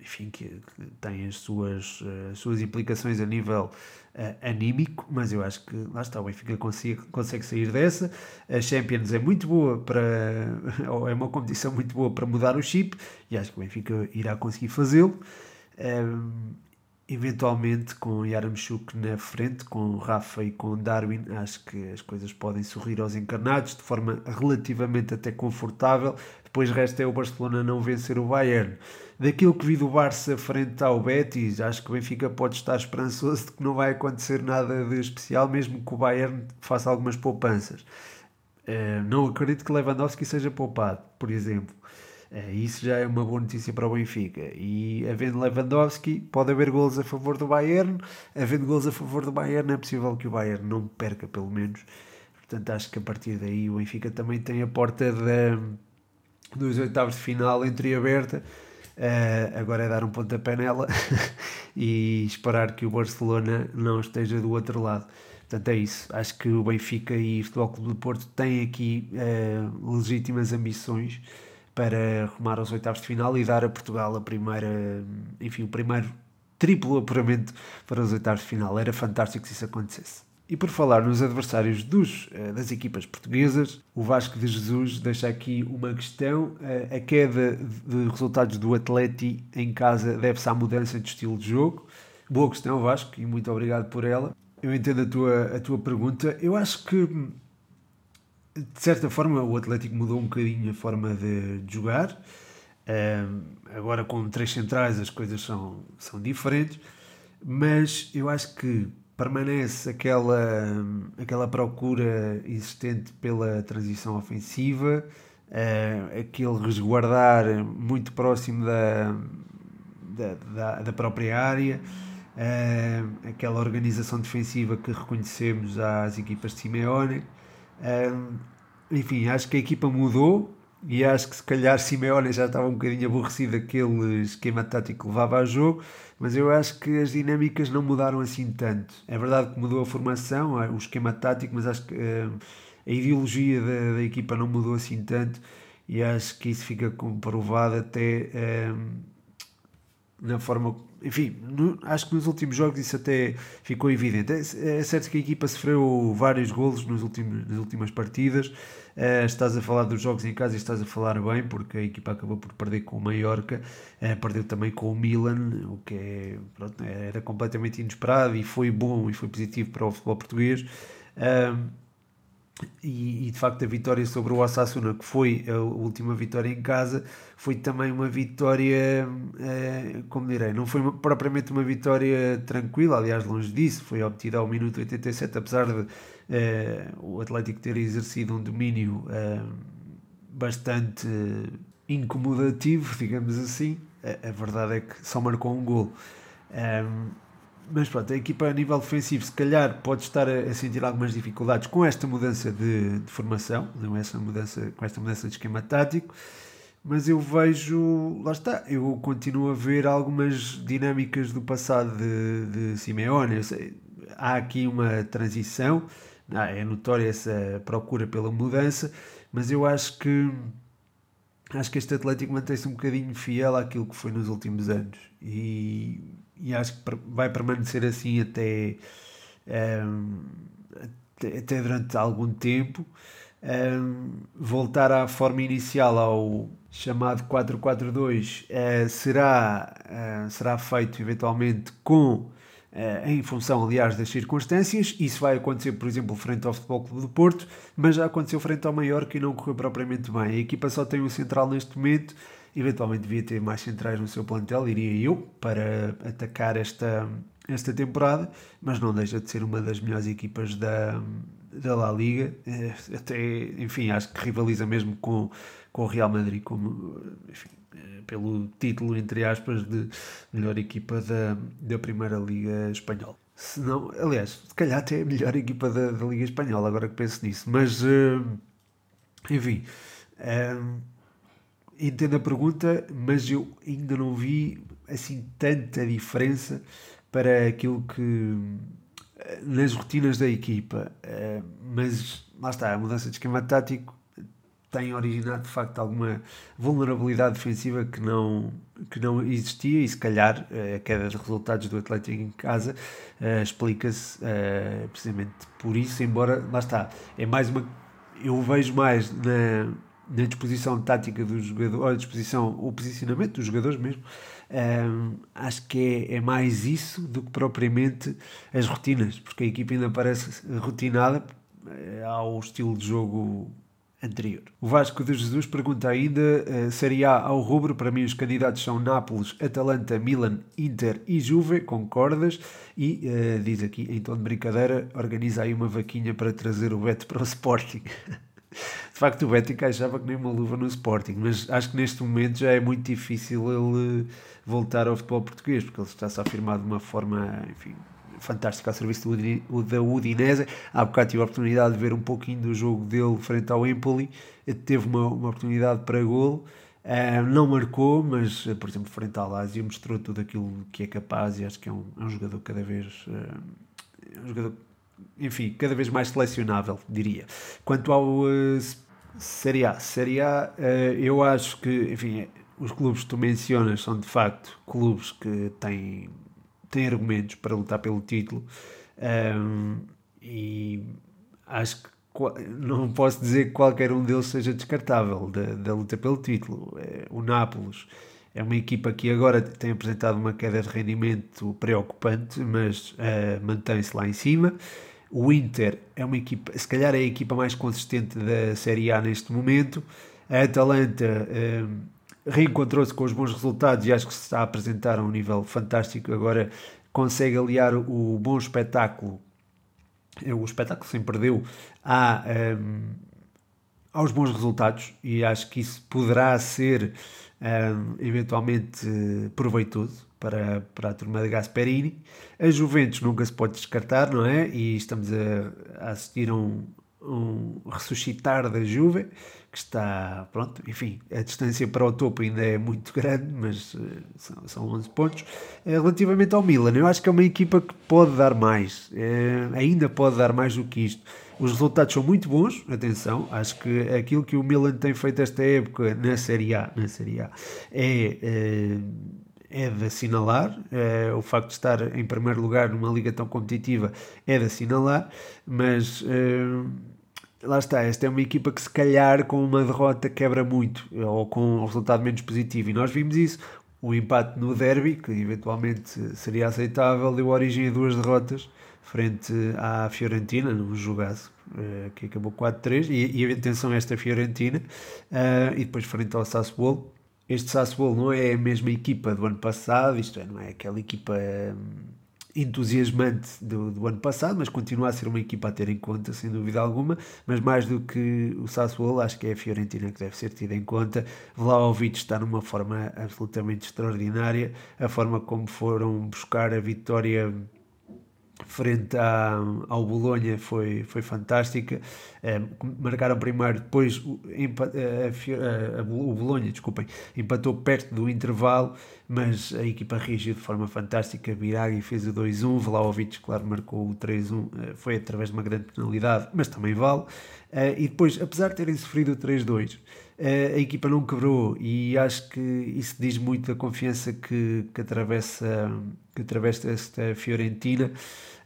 enfim, que, tem as suas, as suas implicações a nível uh, anímico, mas eu acho que lá está, o Benfica consegue, consegue sair dessa. A Champions é muito boa para, ou é uma competição muito boa para mudar o chip, e acho que o Benfica irá conseguir fazê-lo. Um, eventualmente com Yaramchuk na frente, com Rafa e com Darwin, acho que as coisas podem sorrir aos encarnados de forma relativamente até confortável. Depois resta é o Barcelona não vencer o Bayern. Daquilo que vi do Barça frente ao Betis, acho que o Benfica pode estar esperançoso de que não vai acontecer nada de especial, mesmo que o Bayern faça algumas poupanças. Uh, não acredito que Lewandowski seja poupado, por exemplo. É, isso já é uma boa notícia para o Benfica. E havendo Lewandowski, pode haver gols a favor do Bayern. Havendo gols a favor do Bayern, é possível que o Bayern não perca, pelo menos. Portanto, acho que a partir daí o Benfica também tem a porta dos oitavos de final entreaberta. Uh, agora é dar um pontapé nela e esperar que o Barcelona não esteja do outro lado. Portanto, é isso. Acho que o Benfica e o Futebol Clube do Porto têm aqui uh, legítimas ambições para rumar aos oitavos de final e dar a Portugal a primeira, enfim, o primeiro triplo apuramento para os oitavos de final. Era fantástico se isso acontecesse. E por falar nos adversários dos, eh, das equipas portuguesas, o Vasco de Jesus deixa aqui uma questão. Eh, a queda de resultados do Atleti em casa deve-se à mudança de estilo de jogo? Boa questão, Vasco, e muito obrigado por ela. Eu entendo a tua, a tua pergunta. Eu acho que de certa forma, o Atlético mudou um bocadinho a forma de, de jogar. agora, com três centrais, as coisas são, são diferentes, mas eu acho que permanece aquela, aquela procura existente pela transição ofensiva, uh, aquele resguardar muito próximo da, da, da, da própria área. Uh, aquela organização defensiva que reconhecemos às equipas de Simeone, enfim, acho que a equipa mudou e acho que se calhar Simeone já estava um bocadinho aborrecido daquele esquema tático que levava a jogo, mas eu acho que as dinâmicas não mudaram assim tanto. É verdade que mudou a formação, o esquema tático, mas acho que a ideologia da, da equipa não mudou assim tanto e acho que isso fica comprovado até na forma enfim, no, acho que nos últimos jogos isso até ficou evidente. É, é certo que a equipa sofreu vários golos nos últimos, nas últimas partidas. Uh, estás a falar dos jogos em casa e estás a falar bem, porque a equipa acabou por perder com o Mallorca, uh, perdeu também com o Milan, o que é, pronto, era completamente inesperado e foi bom e foi positivo para o futebol português. Uh, e, e, de facto a vitória sobre o Osasuna, que foi a última vitória em casa, foi também uma vitória, eh, como direi, não foi uma, propriamente uma vitória tranquila, aliás, longe disso, foi obtida ao minuto 87, apesar de eh, o Atlético ter exercido um domínio eh, bastante incomodativo, digamos assim, a, a, verdade é que só marcou um gol. Mas pronto, a equipa a nível defensivo se calhar pode estar a, a sentir algumas dificuldades com esta mudança de, de, formação, com esta mudança, com esta mudança de esquema tático, mas eu vejo, lá está, eu continuo a ver algumas dinâmicas do passado de, de Simeone, sei, há aqui uma transição, ah, é notória essa procura pela mudança, mas eu acho que acho que este Atlético mantém-se um bocadinho fiel àquilo que foi nos últimos anos e e acho que vai permanecer assim até, até durante algum tempo. voltar à forma inicial, ao chamado 442, será, será feito eventualmente com Uh, em função, aliás, das circunstâncias. Isso vai acontecer, por exemplo, frente ao Futebol Clube do Porto, mas já aconteceu frente ao Mallorca e não correu propriamente bem. A equipa só tem um central neste momento, eventualmente devia ter mais centrais no seu plantel, iria eu, para atacar esta, esta temporada, mas não deixa de ser uma das melhores equipas da, da La Liga. Uh, até, enfim, acho que rivaliza mesmo com, com o Real Madrid, como, enfim, pelo título, entre aspas, de melhor equipa da, da Primeira Liga Espanhola. Se não, aliás, se calhar até a melhor equipa da, da Liga Espanhola, agora que penso nisso. Mas, uh, enfim, uh, entendo a pergunta, mas eu ainda não vi assim tanta diferença para aquilo que nas rotinas da equipa. Uh, mas lá está, a mudança de esquema tático tem originado de facto alguma vulnerabilidade defensiva que não, que não existia e se calhar eh, a queda de resultados do Atlético em casa explica-se precisamente por isso, embora lá está, é mais uma eu vejo mais na, na disposição tática dos jogadores, ou a disposição, o posicionamento dos jogadores mesmo, um, acho que é, é mais isso do que propriamente as rotinas, porque a equipa ainda parece rotinada ao estilo de jogo anterior. O Vasco de Jesus pergunta ainda: uh, A ao rubro, para mim os candidatos são Nápoles, Atalanta, Milan, Inter e Juve, concordas? E uh, diz aqui, em tom de brincadeira, organiza aí uma vaquinha para trazer o Beto para o Sporting. de facto, o Beto encaixava que nem uma luva no Sporting, mas acho que neste momento já é muito difícil ele voltar ao futebol português, porque ele está-se a afirmar de uma forma, enfim, fantástico ao serviço do, da Udinese. Há bocado tive a oportunidade de ver um pouquinho do jogo dele frente ao Empoli. Teve uma, uma oportunidade para golo. Uh, não marcou, mas, por exemplo, frente ao Lazio mostrou tudo aquilo que é capaz e acho que é um, é um jogador cada vez... Uh, um jogador, enfim, cada vez mais selecionável, diria. Quanto ao uh, Série A, Série A, eu acho que, enfim, os clubes que tu mencionas são de facto clubes que têm tem argumentos para lutar pelo título um, e acho que não posso dizer que qualquer um deles seja descartável da, da luta pelo título. É, o Nápoles é uma equipa que agora tem apresentado uma queda de rendimento preocupante, mas uh, mantém-se lá em cima. O Inter é uma equipa, se calhar é a equipa mais consistente da Série A neste momento. A Atalanta reencontrou-se com os bons resultados e acho que se está a apresentar a um nível fantástico. Agora consegue aliar o bom espetáculo, é, o espetáculo sem perdeu, a, um, aos bons resultados e acho que isso poderá ser um, eventualmente proveitoso para, para a turma de Gasperini. A Juventus nunca se pode descartar, não é? E estamos a, a assistir a um, um ressuscitar da Juve que está, pronto, enfim, a distância para o topo ainda é muito grande, mas uh, são, são 11 pontos. Uh, relativamente ao Milan, eu acho que é uma equipa que pode dar mais, uh, ainda pode dar mais do que isto. Os resultados são muito bons, atenção, acho que aquilo que o Milan tem feito esta época na Série A, na Série A é é de assinalar. o facto de estar em primeiro lugar numa liga tão competitiva é de assinalar, mas lá está, esta é uma equipa que se calhar com uma derrota quebra muito, ou com um resultado menos positivo, e nós vimos isso. O empate no derby, que eventualmente seria aceitável, deu origem a duas derrotas frente à Fiorentina, num jogaço uh, que acabou 4-3, e, e atenção esta Fiorentina, uh, e depois frente ao Sassuolo. Este Sassuolo não é a mesma equipa do ano passado, isto é, não é aquela equipa... Um, entusiasmante do, do, ano passado, mas continua a ser uma equipa a ter em conta, sem dúvida alguma. Mas mais do que o Sassuolo, acho que é a Fiorentina que deve ser tida em conta. Vlaovic está numa forma absolutamente extraordinária. A forma como foram buscar a vitória frente à, ao Bolonha foi, foi fantástica. É, marcaram primeiro, depois o, a, a, o Bolonha, empatou perto do intervalo, mas a equipa reagiu de forma fantástica. Biraghi fez o 2-1, Vlaovic, claro, marcou o 3-1, eh, foi através de uma grande penalidade, mas também vale. Eh, e depois, apesar de terem sofrido o 3-2, a equipa não quebrou e acho que isso diz muito da confiança que, que, atravessa, que atravessa esta Fiorentina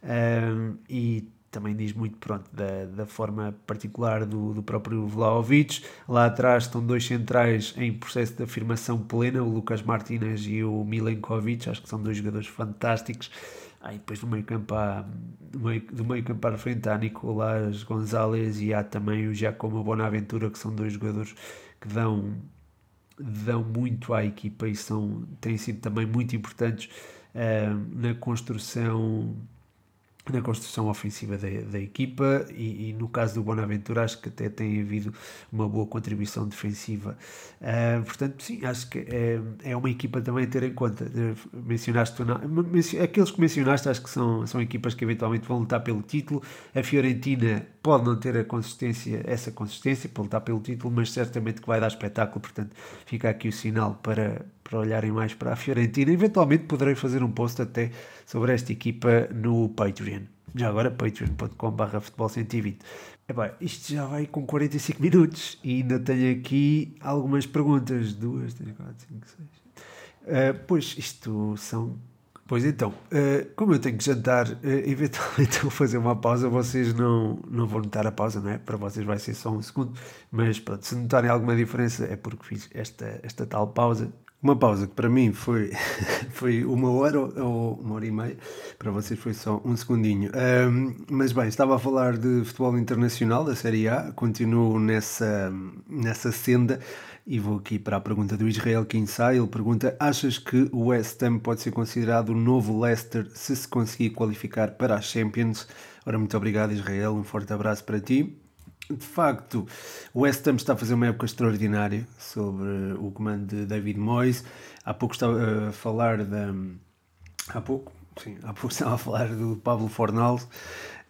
um, e também diz muito pronto, da, da forma particular do, do próprio Vlaovic. Lá atrás estão dois centrais em processo de afirmação plena, o Lucas Martinez e o Milenkovic, acho que são dois jogadores fantásticos. Aí depois do meio campo há, do meio, do meio campo para frente há Nicolás Gonzalez e há também o Giacomo Bonaventura, que são dois jogadores que dão, dão muito à equipa e são, têm sido também muito importantes uh, na construção na construção ofensiva da, da equipa e, e, no caso do Bonaventura acho que até tem havido uma boa contribuição defensiva. Uh, portanto sim, acho que é, é uma equipa também a ter em conta. Mencionaste aqueles que mencionaste acho que são, são equipas que eventualmente vão lutar pelo título. A Fiorentina pode não ter a consistência essa consistência para lutar pelo título mas certamente que vai dar espetáculo. Portanto fica aqui o sinal para, para olharem mais para a Fiorentina. Eventualmente poderei fazer um post até sobre esta equipa no Patreon. Já agora, patreon.com.br futebol 120. Epá, isto já vai com 45 minutos e ainda tenho aqui algumas perguntas. Duas, três, quatro, cinco, seis. Uh, pois, isto são Pois então, uh, como eu tenho que jantar, uh, eventualmente vou fazer uma pausa, vocês não, não vão notar a pausa, não é? Para vocês vai ser só um segundo, mas pronto, se notarem alguma diferença é porque fiz esta, esta tal pausa uma pausa que para mim foi, foi uma hora ou uma hora e meia, para vocês foi só um segundinho. Um, mas bem, estava a falar de futebol internacional, da Série A, continuo nessa, nessa senda e vou aqui para a pergunta do Israel Kinsai. Ele pergunta: Achas que o West Ham pode ser considerado o novo Leicester se se conseguir qualificar para as Champions? Ora, muito obrigado, Israel, um forte abraço para ti de facto, o West Ham está a fazer uma época extraordinária sobre o comando de David Moyes. Há pouco estava a falar da. Há pouco? Sim, há pouco estava a falar do Pablo Fornals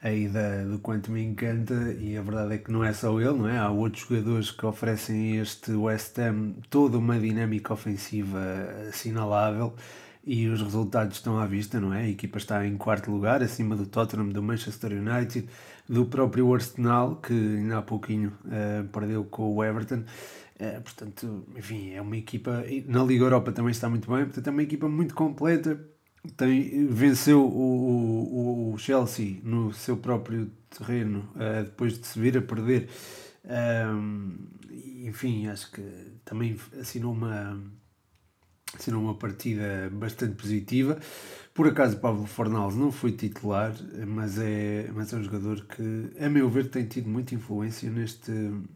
aí da, do quanto me encanta e a verdade é que não é só ele, não é? Há outros jogadores que oferecem este West Ham toda uma dinâmica ofensiva assinalável e os resultados estão à vista, não é? A equipa está em quarto lugar, acima do Tottenham, do Manchester United, do próprio Arsenal, que ainda há pouquinho uh, perdeu com o Everton. Uh, portanto, enfim, é uma equipa. Na Liga Europa também está muito bem, portanto, é uma equipa muito completa. Tem, venceu o, o, o Chelsea no seu próprio terreno uh, depois de se vir a perder. Enfim, acho que também assinou uma, assinou uma partida bastante positiva. Por acaso Pablo Fornals não foi titular, mas é, mas é um jogador que, a meu ver, tem tido muita influência neste,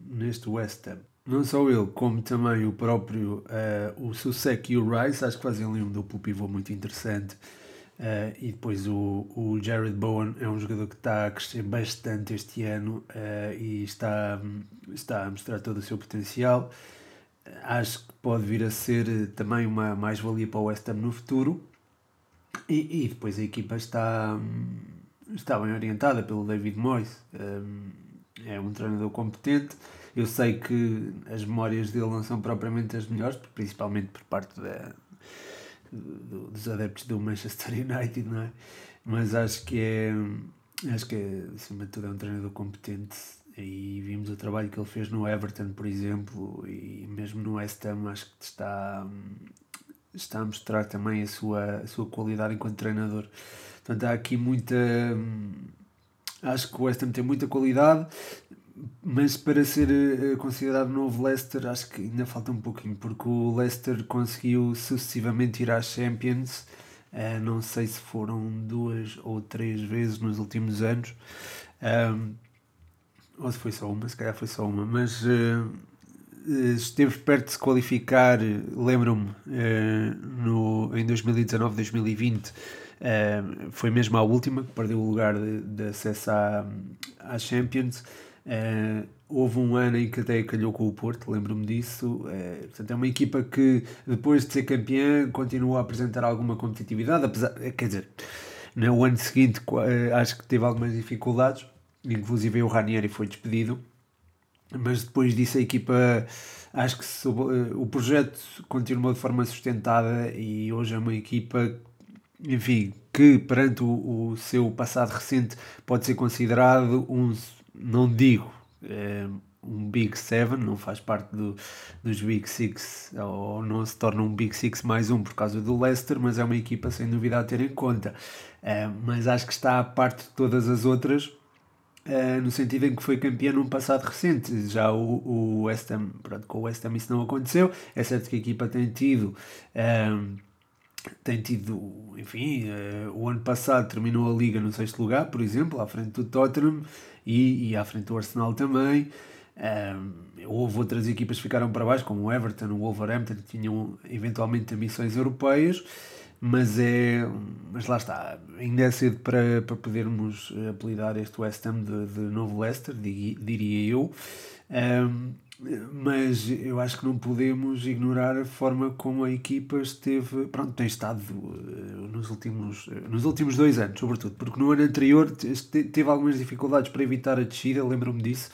neste West Ham. Não só ele, como também o próprio uh, o Susek e o Rice, acho que fazem ali um duplo pivô muito interessante. Uh, e depois o, o Jared Bowen é um jogador que está a crescer bastante este ano uh, e está, está a mostrar todo o seu potencial. Acho que pode vir a ser também uma mais-valia para o West Ham no futuro. E, e depois a equipa está, está bem orientada pelo David Moyes. É um treinador competente. Eu sei que as memórias dele não são propriamente as melhores, principalmente por parte da, dos adeptos do Manchester United, não é? Mas acho que é, acho que é, acima de tudo, é um treinador competente. E vimos o trabalho que ele fez no Everton, por exemplo, e mesmo no West Ham, acho que está, está a mostrar também a sua, a sua qualidade enquanto treinador. Portanto, há aqui muita. Acho que o West Ham tem muita qualidade, mas para ser uh, considerado novo Leicester, acho que ainda falta um pouquinho, porque o Leicester conseguiu sucessivamente ir às Champions. Uh, não sei se foram duas ou três vezes nos últimos anos, um, ou se foi só uma, se calhar foi só uma, mas eh, esteve perto de se qualificar, lembro-me, eh, no, em 2019, 2020, eh, foi mesmo a última, que perdeu o lugar de, acesso à, à Champions. houve um ano em que até calhou com o Porto, lembro-me disso. portanto, é uma equipa que, depois de ser campeã, continua a apresentar alguma competitividade, apesar, quer dizer, no ano seguinte acho que teve algumas dificuldades, inclusive o Ranieri foi despedido mas depois disso a equipa acho que soube, o projeto continuou de forma sustentada e hoje é uma equipa enfim que perante o, o seu passado recente pode ser considerado um não digo é, um Big Seven, não faz parte do, dos Big Six, ou não se torna um Big Six mais um por causa do Leicester, mas é uma equipa sem dúvida a ter em conta. Uh, mas acho que está à parte de todas as outras, uh, no sentido em que foi campeão num passado recente. Já o, o West Ham, pronto, com o West Ham isso não aconteceu. É certo que a equipa tem tido. Uh, tem tido, enfim, o ano passado terminou a Liga no sexto lugar, por exemplo, à frente do Tottenham e, e à frente do Arsenal também. Um, houve outras equipas que ficaram para baixo, como o Everton, o Wolverhampton, que tinham eventualmente ambições europeias, mas é. Mas lá está, ainda é cedo para, para podermos apelidar este West Ham de, de novo Leicester, diria eu. Um, mas eu acho que não podemos ignorar a forma como a equipa esteve, pronto, tem estado uh, nos últimos, uh, nos últimos dois anos, sobretudo, porque no ano anterior teve algumas dificuldades para evitar a descida, lembro-me disso,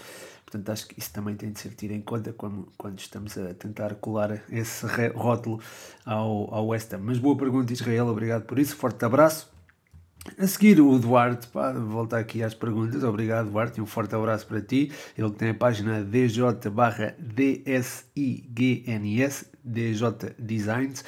Portanto, acho que isso também tem de ser tido em conta quando, quando estamos a tentar colar esse rótulo ao, ao West Ham. Mas boa pergunta, Israel, obrigado por isso, forte abraço. A seguir, o Duarte, pá, volta aqui às perguntas. Obrigado, Duarte, e um forte abraço para ti. Ele tem a página DJ barra DSIGNS, DJ Designs.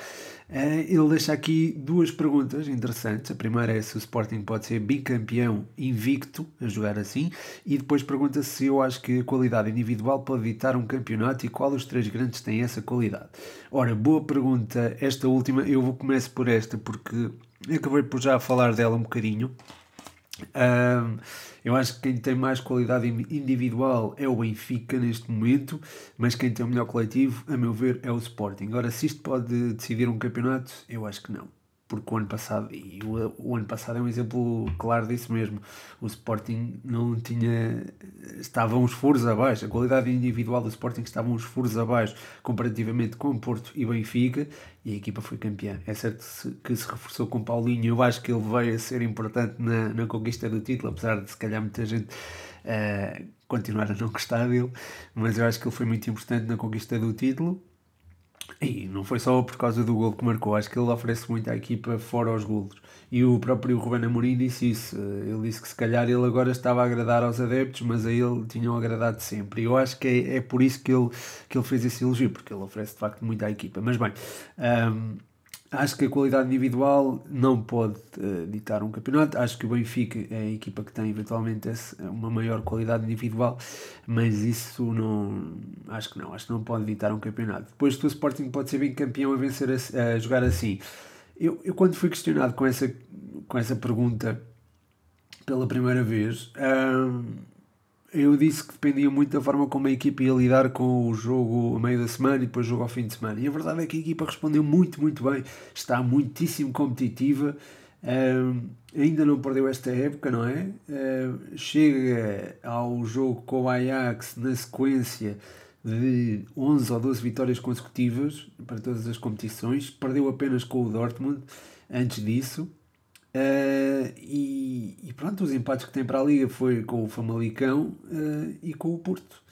Uh, ele deixa aqui duas perguntas interessantes. A primeira é se o Sporting pode ser bicampeão invicto a jogar assim, e depois pergunta se eu acho que a qualidade individual pode evitar um campeonato e qual dos três grandes tem essa qualidade. Ora, boa pergunta. Esta última, eu vou começar por esta porque acabei por já falar dela um bocadinho. Um, eu acho que quem tem mais qualidade individual é o Benfica neste momento, mas quem tem o melhor coletivo, a meu ver, é o Sporting. Agora, se isto pode decidir um campeonato, eu acho que não porque o ano passado, e o, o, ano passado é um exemplo claro disso mesmo, o Sporting não tinha, estava uns furos abaixo, a qualidade individual do Sporting estava uns furos abaixo comparativamente com Porto e Benfica, e a equipa foi campeã. É certo que se reforçou com Paulinho, eu acho que ele veio a ser importante na, na conquista do título, apesar de se calhar muita gente uh, continuar a não gostar dele, mas eu acho que ele foi muito importante na conquista do título, e não foi só por causa do gol que marcou, acho que ele oferece muito à equipa fora os golos. E o próprio Ruben Amorim disse isso. Ele disse que se calhar ele agora estava a agradar aos adeptos, mas a ele tinham agradado sempre. E eu acho que é, é por isso que ele, que ele fez esse elogio, porque ele oferece de facto muito à equipa. Mas bem, um, Acho que a qualidade individual não pode uh, ditar um campeonato. Acho que o Benfica é a equipa que tem eventualmente uma maior qualidade individual, mas isso não. Acho que não. Acho que não pode ditar um campeonato. Depois, o Sporting pode ser bem campeão a, vencer a, a jogar assim. Eu, eu, quando fui questionado com essa, com essa pergunta pela primeira vez, eu disse que dependia muito da forma como a equipa ia lidar com o jogo a meio da semana e depois o jogo ao fim de semana. E a verdade é que a equipa respondeu muito, muito bem, está muitíssimo competitiva, ainda não perdeu esta época, não é? chega ao jogo com o Ajax na sequência de 11 ou 12 vitórias consecutivas para todas as competições, perdeu apenas com o Dortmund antes disso. Uh, e, e, pronto, os empates que tem para a Liga foi com o Famalicão uh, e com o Porto.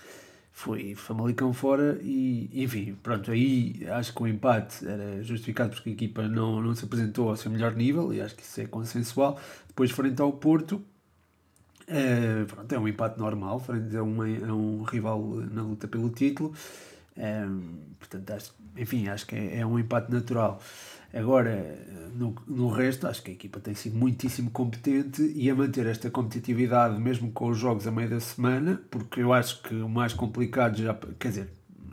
Foi Famalicão fora e, enfim, pronto, aí acho que o empate era justificado porque a equipa não, não se apresentou ao seu melhor nível e acho que isso é consensual. Depois, frente ao Porto, uh, pronto, é um empate normal, frente a, uma, um rival na luta pelo título. portanto, acho, enfim, acho que é, é um empate natural. Agora, no, no resto, acho que a equipa tem sido muitíssimo competente e a manter esta competitividade, mesmo com os jogos a meio da semana, porque eu acho que o mais complicado já. Quer dizer,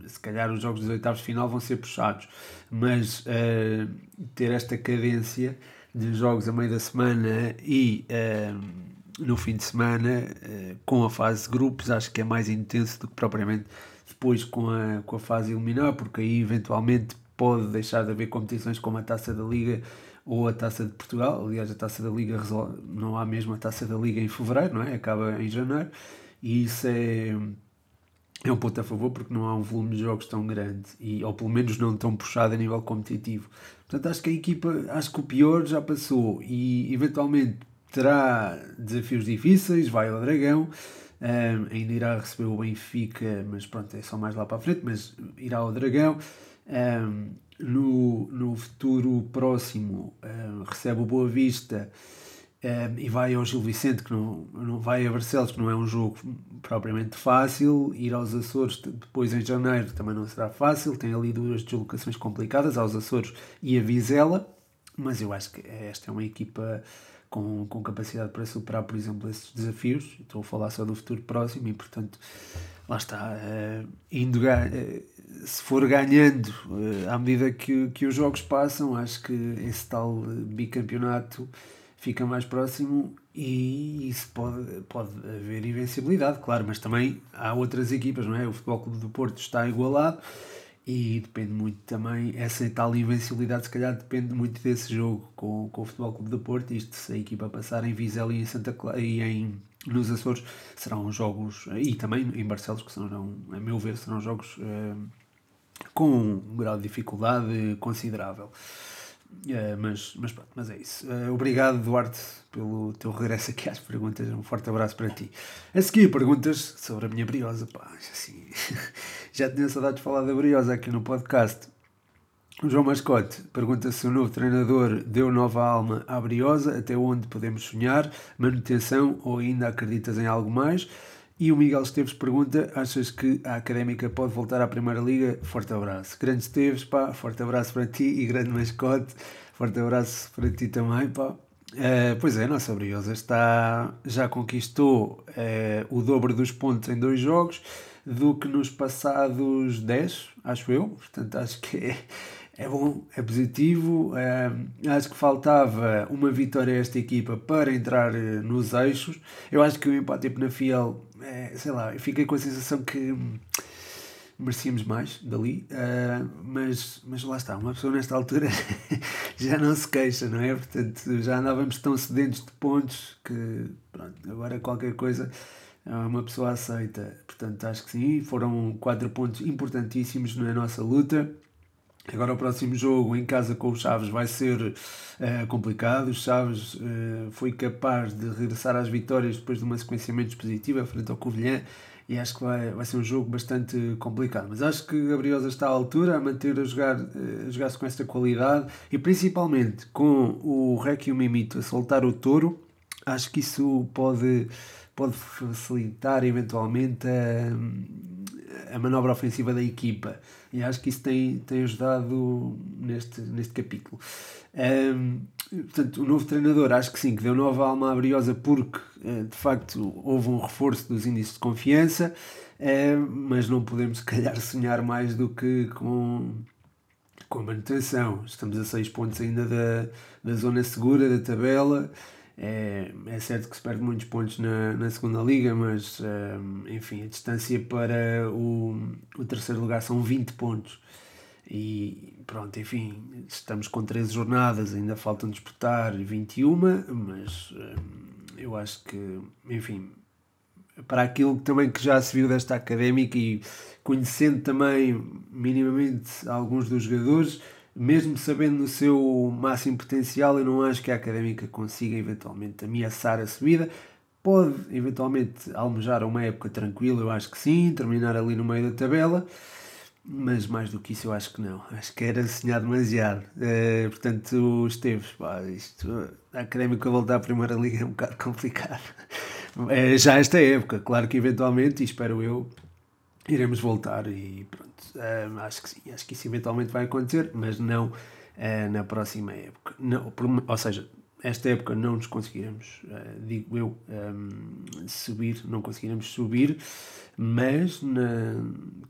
se calhar os jogos dos oitavos de final vão ser puxados, mas uh, ter esta cadência de jogos a meio da semana e uh, no fim de semana, uh, com a fase de grupos, acho que é mais intenso do que propriamente depois com a, com a fase eliminar, porque aí eventualmente pode deixar de haver competições como a Taça da Liga ou a Taça de Portugal. Aliás, a Taça da Liga resolve, não há mesmo a Taça da Liga em fevereiro, não é? Acaba em janeiro. E isso é, é um ponto a favor porque não há um volume de jogos tão grande e, ou pelo menos não tão puxado a nível competitivo. Portanto, acho que a equipa, acho que o pior já passou e eventualmente terá desafios difíceis, vai ao Dragão. Um, ainda irá receber o Benfica, mas pronto, é só mais lá para a frente, mas irá ao Dragão. Um, no, no futuro próximo um, recebe o Boa Vista Um, e vai ao Gil Vicente, que não, não vai a Barcelos, que não é um jogo propriamente fácil. Ir aos Açores depois em janeiro também não será fácil. Tem ali duas deslocações complicadas, aos Açores e a Vizela. Mas eu acho que esta é uma equipa com, com capacidade para superar, por exemplo, esses desafios. Estou a falar só do futuro próximo e, portanto, lá está. Uh, indo, uh, se for ganhando uh, à medida que, que os jogos passam, acho que esse tal bicampeonato fica mais próximo e isso pode, pode haver invencibilidade, claro, mas também há outras equipas, não é? O Futebol Clube do Porto está igualado e depende muito também, essa tal invencibilidade se calhar depende muito desse jogo com, com o Futebol Clube do Porto, isto se a equipa passar em Vizela e em Santa Clara e em nos Açores serão jogos, e também em Barcelos, que serão, a meu ver, serão jogos uh, com um grau de dificuldade considerável. Uh, mas, mas pronto, mas é isso. Uh, obrigado, Duarte, pelo teu regresso aqui às perguntas. Um forte abraço para ti. A seguir, perguntas sobre a minha briosa. Pá, assim, já tinha saudades de falar da briosa aqui no podcast. O João Mascote pergunta se o novo treinador deu nova alma à briosa, até onde podemos sonhar, manutenção ou ainda acreditas em algo mais? E o Miguel Esteves pergunta: achas que a académica pode voltar à Primeira Liga? Forte abraço. Grande Esteves, pá, forte abraço para ti e grande mascote, forte abraço para ti também, pá. Uh, pois é, a nossa Briosa está, já conquistou uh, o dobro dos pontos em dois jogos do que nos passados 10, acho eu. Portanto, acho que é, é bom, é positivo. Uh, acho que faltava uma vitória a esta equipa para entrar nos eixos. Eu acho que o empate na Fiel é, sei lá, fiquei com a sensação que merecíamos mais dali, uh, mas, mas lá está, uma pessoa nesta altura já não se queixa, não é? Portanto, já andávamos tão sedentos de pontos que, pronto, agora qualquer coisa uma pessoa aceita. Portanto, acho que sim, foram quatro pontos importantíssimos na nossa luta. Agora o próximo jogo em casa com os Chaves vai ser uh, complicado. O Chaves uh, foi capaz de regressar às vitórias depois de uma sequência menos positiva frente ao Covilhã e acho que vai, vai ser um jogo bastante complicado. Mas acho que a Briosa está à altura a manter a jogar, uh, a jogar-se com esta qualidade e principalmente com o Requiem Mimito a soltar o touro. Acho que isso pode, pode facilitar eventualmente a, a manobra ofensiva da equipa e acho que isso tem, tem ajudado neste, neste capítulo. Um, portanto, o novo treinador, acho que sim, que deu nova alma à Briosa porque eh, de facto houve um reforço dos índices de confiança, mas não podemos, se calhar, sonhar mais do que com, com a manutenção. Estamos a 6 pontos ainda da, da zona segura da tabela. É, é certo que se perde muitos pontos na, na segunda liga, mas um, enfim, a distância para o, o terceiro lugar são 20 pontos. E pronto, enfim, estamos com 13 jornadas, ainda faltam disputar 21, mas um, eu acho que, enfim, para aquilo também que já se viu desta académica e conhecendo também minimamente alguns dos jogadores, mesmo sabendo no seu máximo potencial, eu não acho que a académica consiga eventualmente ameaçar a subida. Pode eventualmente almejar uma época tranquila, eu acho que sim, terminar ali no meio da tabela, mas mais do que isso eu acho que não. Acho que era sonhar demasiado. Uh, portanto, Esteves, pá, isto, a académica voltar à Primeira Liga é um bocado complicado. Uh, já esta época, claro que eventualmente, e espero eu, iremos voltar e pronto. Acho que sim, acho que isso eventualmente vai acontecer, mas não uh, na próxima época. Não, ou seja, esta época não nos conseguiremos, uh, digo eu, um, subir, não conseguiremos subir, mas na,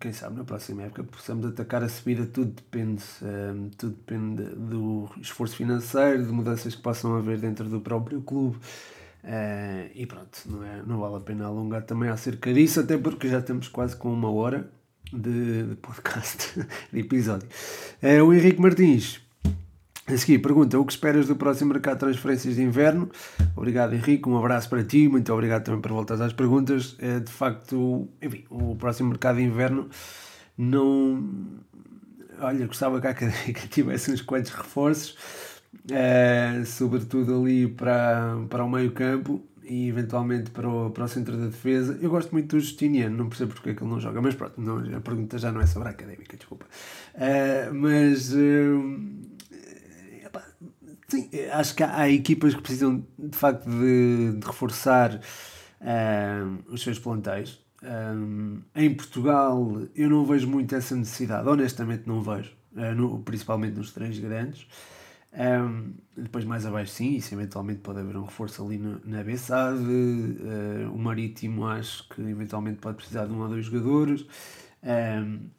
quem sabe na próxima época possamos atacar a subida, tudo depende, um, tudo depende do esforço financeiro, de mudanças que possam haver dentro do próprio clube. Uh, e pronto, não, é, não vale a pena alongar também acerca disso, até porque já estamos quase com uma hora de, de podcast, de episódio. Uh, o Henrique Martins, a seguir, pergunta: o que esperas do próximo mercado de transferências de inverno? Obrigado, Henrique. Um abraço para ti. Muito obrigado também por voltar às perguntas. Uh, de facto, enfim, o próximo mercado de inverno não. Olha, gostava que a académica tivesse uns quantos reforços uh, sobretudo ali para, para o meio campo e eventualmente para o, para o centro da defesa. Eu gosto muito do Justiniano, não percebo porque é que ele não joga, mas pronto, não, a pergunta já não é sobre a académica, desculpa. Uh, mas uh, Sim, acho que há, há, equipas que precisam de facto de, de reforçar os seus plantéis. Um, em Portugal eu não vejo muito essa necessidade, honestamente não vejo, no, principalmente nos três grandes. Um, depois mais abaixo sim, isso eventualmente pode haver um reforço ali no, na Bessade, uh, o Marítimo acho que eventualmente pode precisar de um ou dois jogadores, um,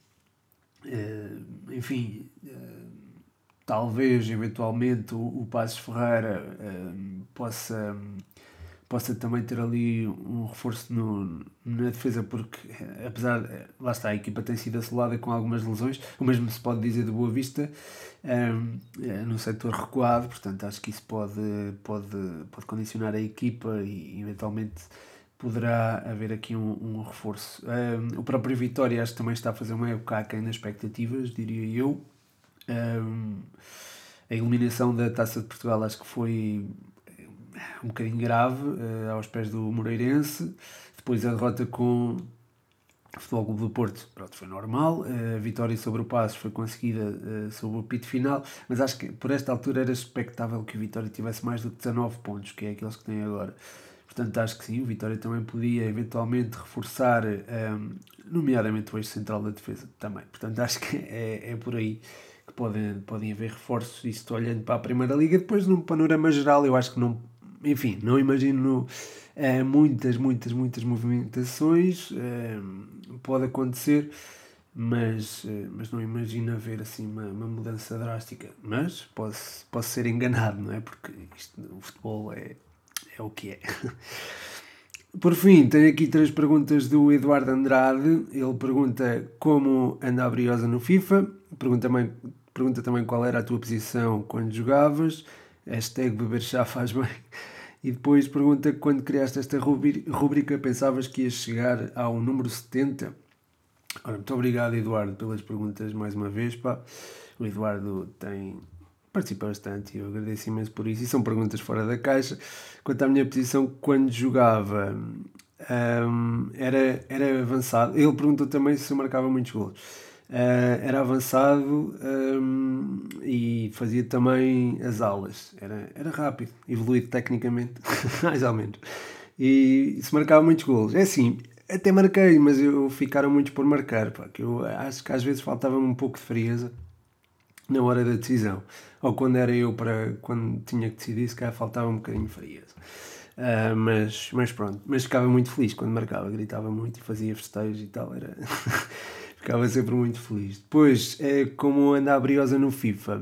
uh, enfim, talvez eventualmente o, o Passos Ferreira possa possa também ter ali um reforço no, na defesa, porque apesar, lá está, a equipa tem sido assolada com algumas lesões, o mesmo se pode dizer do Boa Vista, um, é, no setor recuado, portanto acho que isso pode, pode, pode condicionar a equipa e eventualmente poderá haver aqui um, um reforço. Um, o próprio Vitória acho que também está a fazer uma época aquém nas expectativas, diria eu. Um, a eliminação da Taça de Portugal acho que foi um bocadinho grave uh, aos pés do Moreirense. Depois a derrota com o Futebol Clube do Porto pronto, foi normal. Uh, a vitória sobre o Passos foi conseguida uh, sobre o pito final, mas acho que por esta altura era expectável que o Vitória tivesse mais do que 19 pontos, que é aqueles que tem agora. Portanto, acho que sim, o Vitória também podia eventualmente reforçar, um, nomeadamente o eixo central da defesa também. Portanto, acho que é, é por aí que podem, podem haver reforços. Isto olhando para a Primeira Liga, depois num panorama geral, eu acho que não enfim, não imagino uh, muitas, muitas, muitas movimentações. Uh, pode acontecer, mas, uh, mas não imagino haver assim uma, uma, mudança drástica. Mas posso, posso ser enganado, não é? Porque isto, o futebol é, é o que é. Por fim, tenho aqui três perguntas do Eduardo Andrade. Ele pergunta como anda a Briosa no FIFA. Pergunta também, pergunta também qual era a tua posição quando jogavas. Hashtag beber chá faz bem. E depois pergunta quando criaste esta rubrica pensavas que ias chegar ao número 70? Ora, muito obrigado Eduardo pelas perguntas mais uma vez. Pá. O Eduardo tem participa bastante e eu agradeço imenso por isso. E são perguntas fora da caixa. Quanto à minha posição, quando jogava, um, era, era avançado. Ele perguntou também se eu marcava muitos gols. Uh, era avançado um, e fazia também as aulas. Era, era rápido, evoluído tecnicamente, mais ou menos. E se marcava muitos golos. É assim, até marquei, mas eu ficaram muitos por marcar. Pá, que eu acho que às vezes faltava-me um pouco de frieza na hora da decisão. Ou quando era eu para quando tinha que decidir, se calhar faltava um bocadinho de frieza. Uh, mas, mas pronto, mas ficava muito feliz quando marcava, gritava muito e fazia festejos e tal. Era Ficava sempre muito feliz. Depois, é, como anda a briosa no FIFA,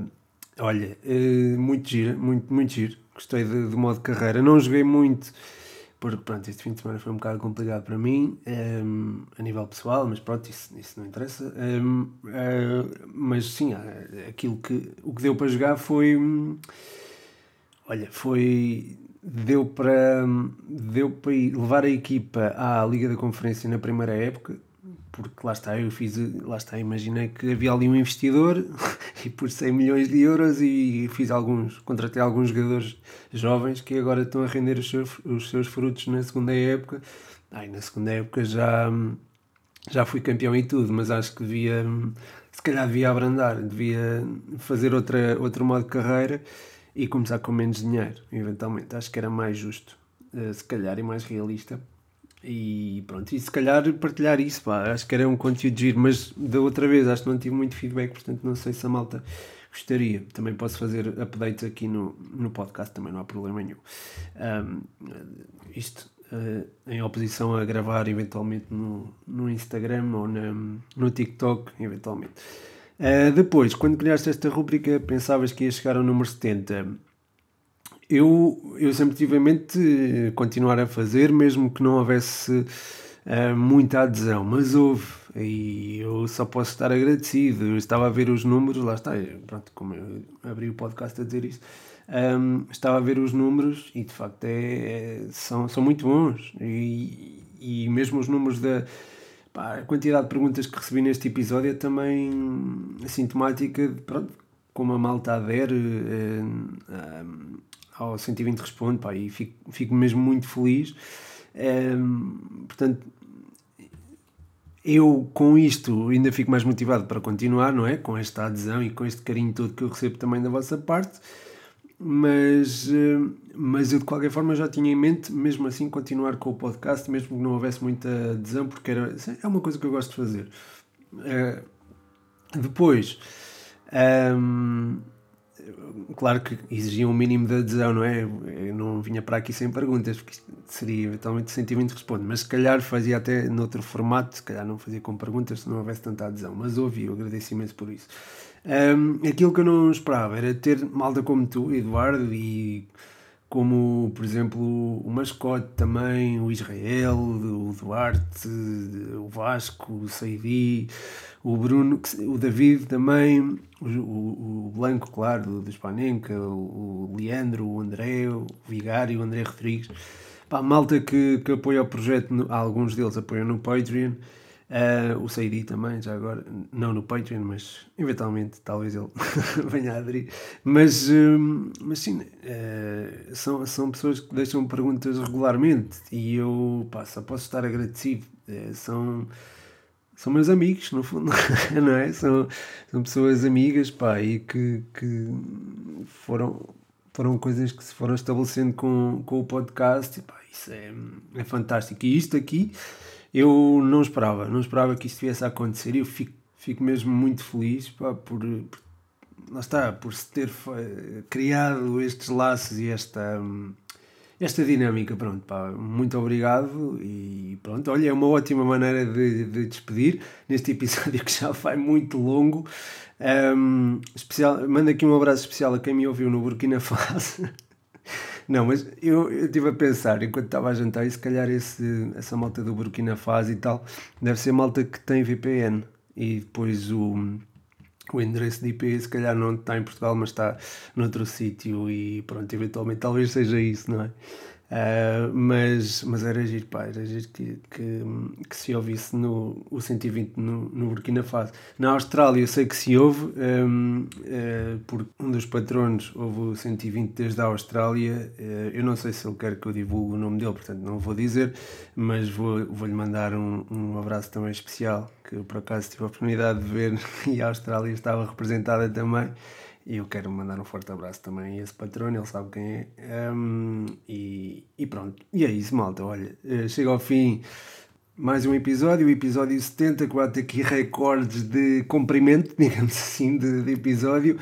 olha, é, muito giro, muito, muito giro. Gostei do de modo carreira. Não joguei muito, porque pronto, este fim de semana foi um bocado complicado para mim, um, a nível pessoal, mas pronto, isso, isso não interessa. Uh, eh, mas sim, aquilo que, o que deu para jogar foi. Olha, foi. Deu para, deu para levar a equipa à Liga da Conferência na primeira época, porque lá está, eu fiz, lá está, imaginei que havia ali um investidor e por 100 milhões de euros e fiz alguns, contratei alguns jogadores jovens que agora estão a render os seus, os seus frutos na segunda época. Ai, na segunda época já, já fui campeão e tudo, mas acho que devia, se calhar devia abrandar, devia fazer outra, outro modo de carreira e começar com menos dinheiro, eventualmente. Acho que era mais justo, eh, se calhar, e mais realista. E pronto, e se calhar partilhar isso, pá, acho que era um conteúdo giro, mas da outra vez acho que não tive muito feedback, portanto não sei se a malta gostaria. Também posso fazer updates aqui no, no podcast, também não há problema nenhum. Um, isto uh, em oposição a gravar eventualmente no, no Instagram ou na, no TikTok, eventualmente. Uh, depois, quando criaste esta rubrica, pensavas que ia chegar ao número 70 eu, eu sempre tive em mente continuar a fazer, mesmo que não houvesse uh, muita adesão, mas houve, e eu só posso estar agradecido. Eu estava a ver os números, lá está, pronto, como eu abri o podcast a dizer isso, um, estava a ver os números e de facto é, é, são, são muito bons. E, e mesmo os números da. Pá, a quantidade de perguntas que recebi neste episódio é também sintomática de, pronto, como a malta adere. Ao 120 responde, pá, e fico, fico mesmo muito feliz. Um, portanto, eu com isto ainda fico mais motivado para continuar, não é? Com esta adesão e com este carinho todo que eu recebo também da vossa parte. mas, mas eu de qualquer forma já tinha em mente, mesmo assim, continuar com o podcast, mesmo que não houvesse muita adesão, porque era, é uma coisa que eu gosto de fazer. Uh, depois, um, claro que exigia um mínimo de adesão, não é? Eu não vinha para aqui sem perguntas, porque seria eventualmente sentimento responde, mas se calhar fazia até noutro formato, se calhar não fazia com perguntas se não houvesse tanta adesão, mas ouvi, eu agradeço imenso por isso. Um, aquilo que eu não esperava era ter malta como tu, Eduardo, e como, por exemplo, o Mascote também, o Israel, o Duarte, o Vasco, o Saidi, o Bruno, o David também, o, o, o Blanco, claro, do, do Spanenka, o, o, Leandro, o André, o Vigário, o André Rodrigues. Pá, malta que, que apoia o projeto, alguns deles apoiam no Patreon. Uh, o Saidi também, já agora, não no Patreon, mas eventualmente talvez ele venha a aderir. Mas, uh, mas sim, uh, são, são pessoas que deixam perguntas regularmente e eu pá, só posso estar agradecido. são são meus amigos, no fundo, não é? São, são pessoas amigas, pá, e que, que foram, foram coisas que se foram estabelecendo com, com o podcast, e pá, isso é, é fantástico. E isto aqui eu não esperava, não esperava que isto viesse a acontecer, eu fico, fico mesmo muito feliz, pá, por, por lá está, por se ter criado estes laços e esta. Hum, esta dinâmica, pronto, pá, muito obrigado e pronto, olha, é uma ótima maneira de, de despedir neste episódio que já vai muito longo. Um, especial, mando aqui um abraço especial a quem me ouviu no Burkina Faso. Não, mas eu, eu estive a pensar, enquanto estava a jantar, e se calhar esse, essa malta do Burkina Faso e tal, deve ser malta que tem VPN e depois o o endereço de IP se calhar não está em Portugal, mas está noutro sítio e pronto, eventualmente talvez seja isso, não é? Uh, mas, mas era giro, pá, era giro que, que, que se ouvisse no, o 120 no, no Burkina Faso. Na Austrália eu sei que se ouve, um, uh, ah, por um dos patronos houve o 120 desde a Austrália. Uh, eu não sei se ele quer que eu divulgue o nome dele, portanto não vou dizer, mas vou-lhe vou mandar um, um abraço também especial, que eu por acaso tive a oportunidade de ver e a Austrália estava representada também. E eu quero mandar um forte abraço também a esse patrono, ele sabe quem é. Um, e, e, pronto, e é isso, malta. Olha, eh, chega ao fim mais um episódio, o episódio 70, que bate aqui recordes de comprimento, digamos assim, de, de episódio.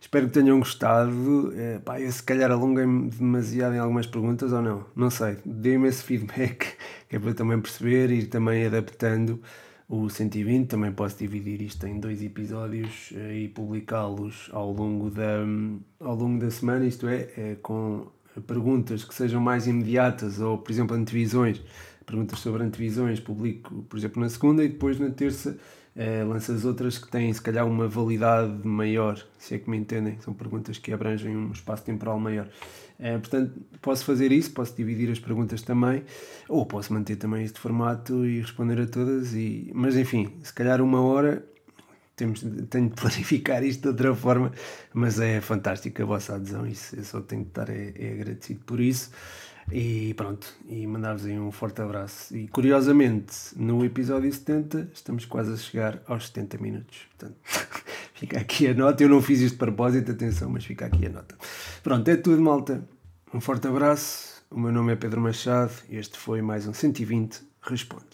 Espero que tenham gostado. É, pá, eu se calhar alonguei-me demasiado em algumas perguntas ou não, não sei. Deem-me esse feedback, que é para eu também perceber e ir também adaptando o 120. Também posso dividir isto em dois episódios eh, e publicá-los ao, longo da, ao longo da semana, isto é, é, com perguntas que sejam mais imediatas ou, por exemplo, antevisões. Perguntas sobre antevisões publico, por exemplo, na segunda e depois na terça lança as outras que têm, se calhar, uma validade maior, se é que me entendem. São perguntas que abrangem um espaço temporal maior. É, portanto, posso fazer isso, posso dividir as perguntas também, ou posso manter também este formato e responder a todas. E... Mas enfim, se calhar uma hora temos, tenho de planificar isto de outra forma, mas é fantástico a vossa adesão, isso, eu só tenho de estar é, é agradecido por isso. E pronto, e mandar-vos aí um forte abraço. E curiosamente, no episódio 70, estamos quase a chegar aos 70 minutos. Portanto, fica aqui a nota. Eu não fiz isto de propósito, atenção, mas fica aqui a nota. Pronto, é tudo, malta. Um forte abraço. O meu nome é Pedro Machado e este foi mais um 120 Responde.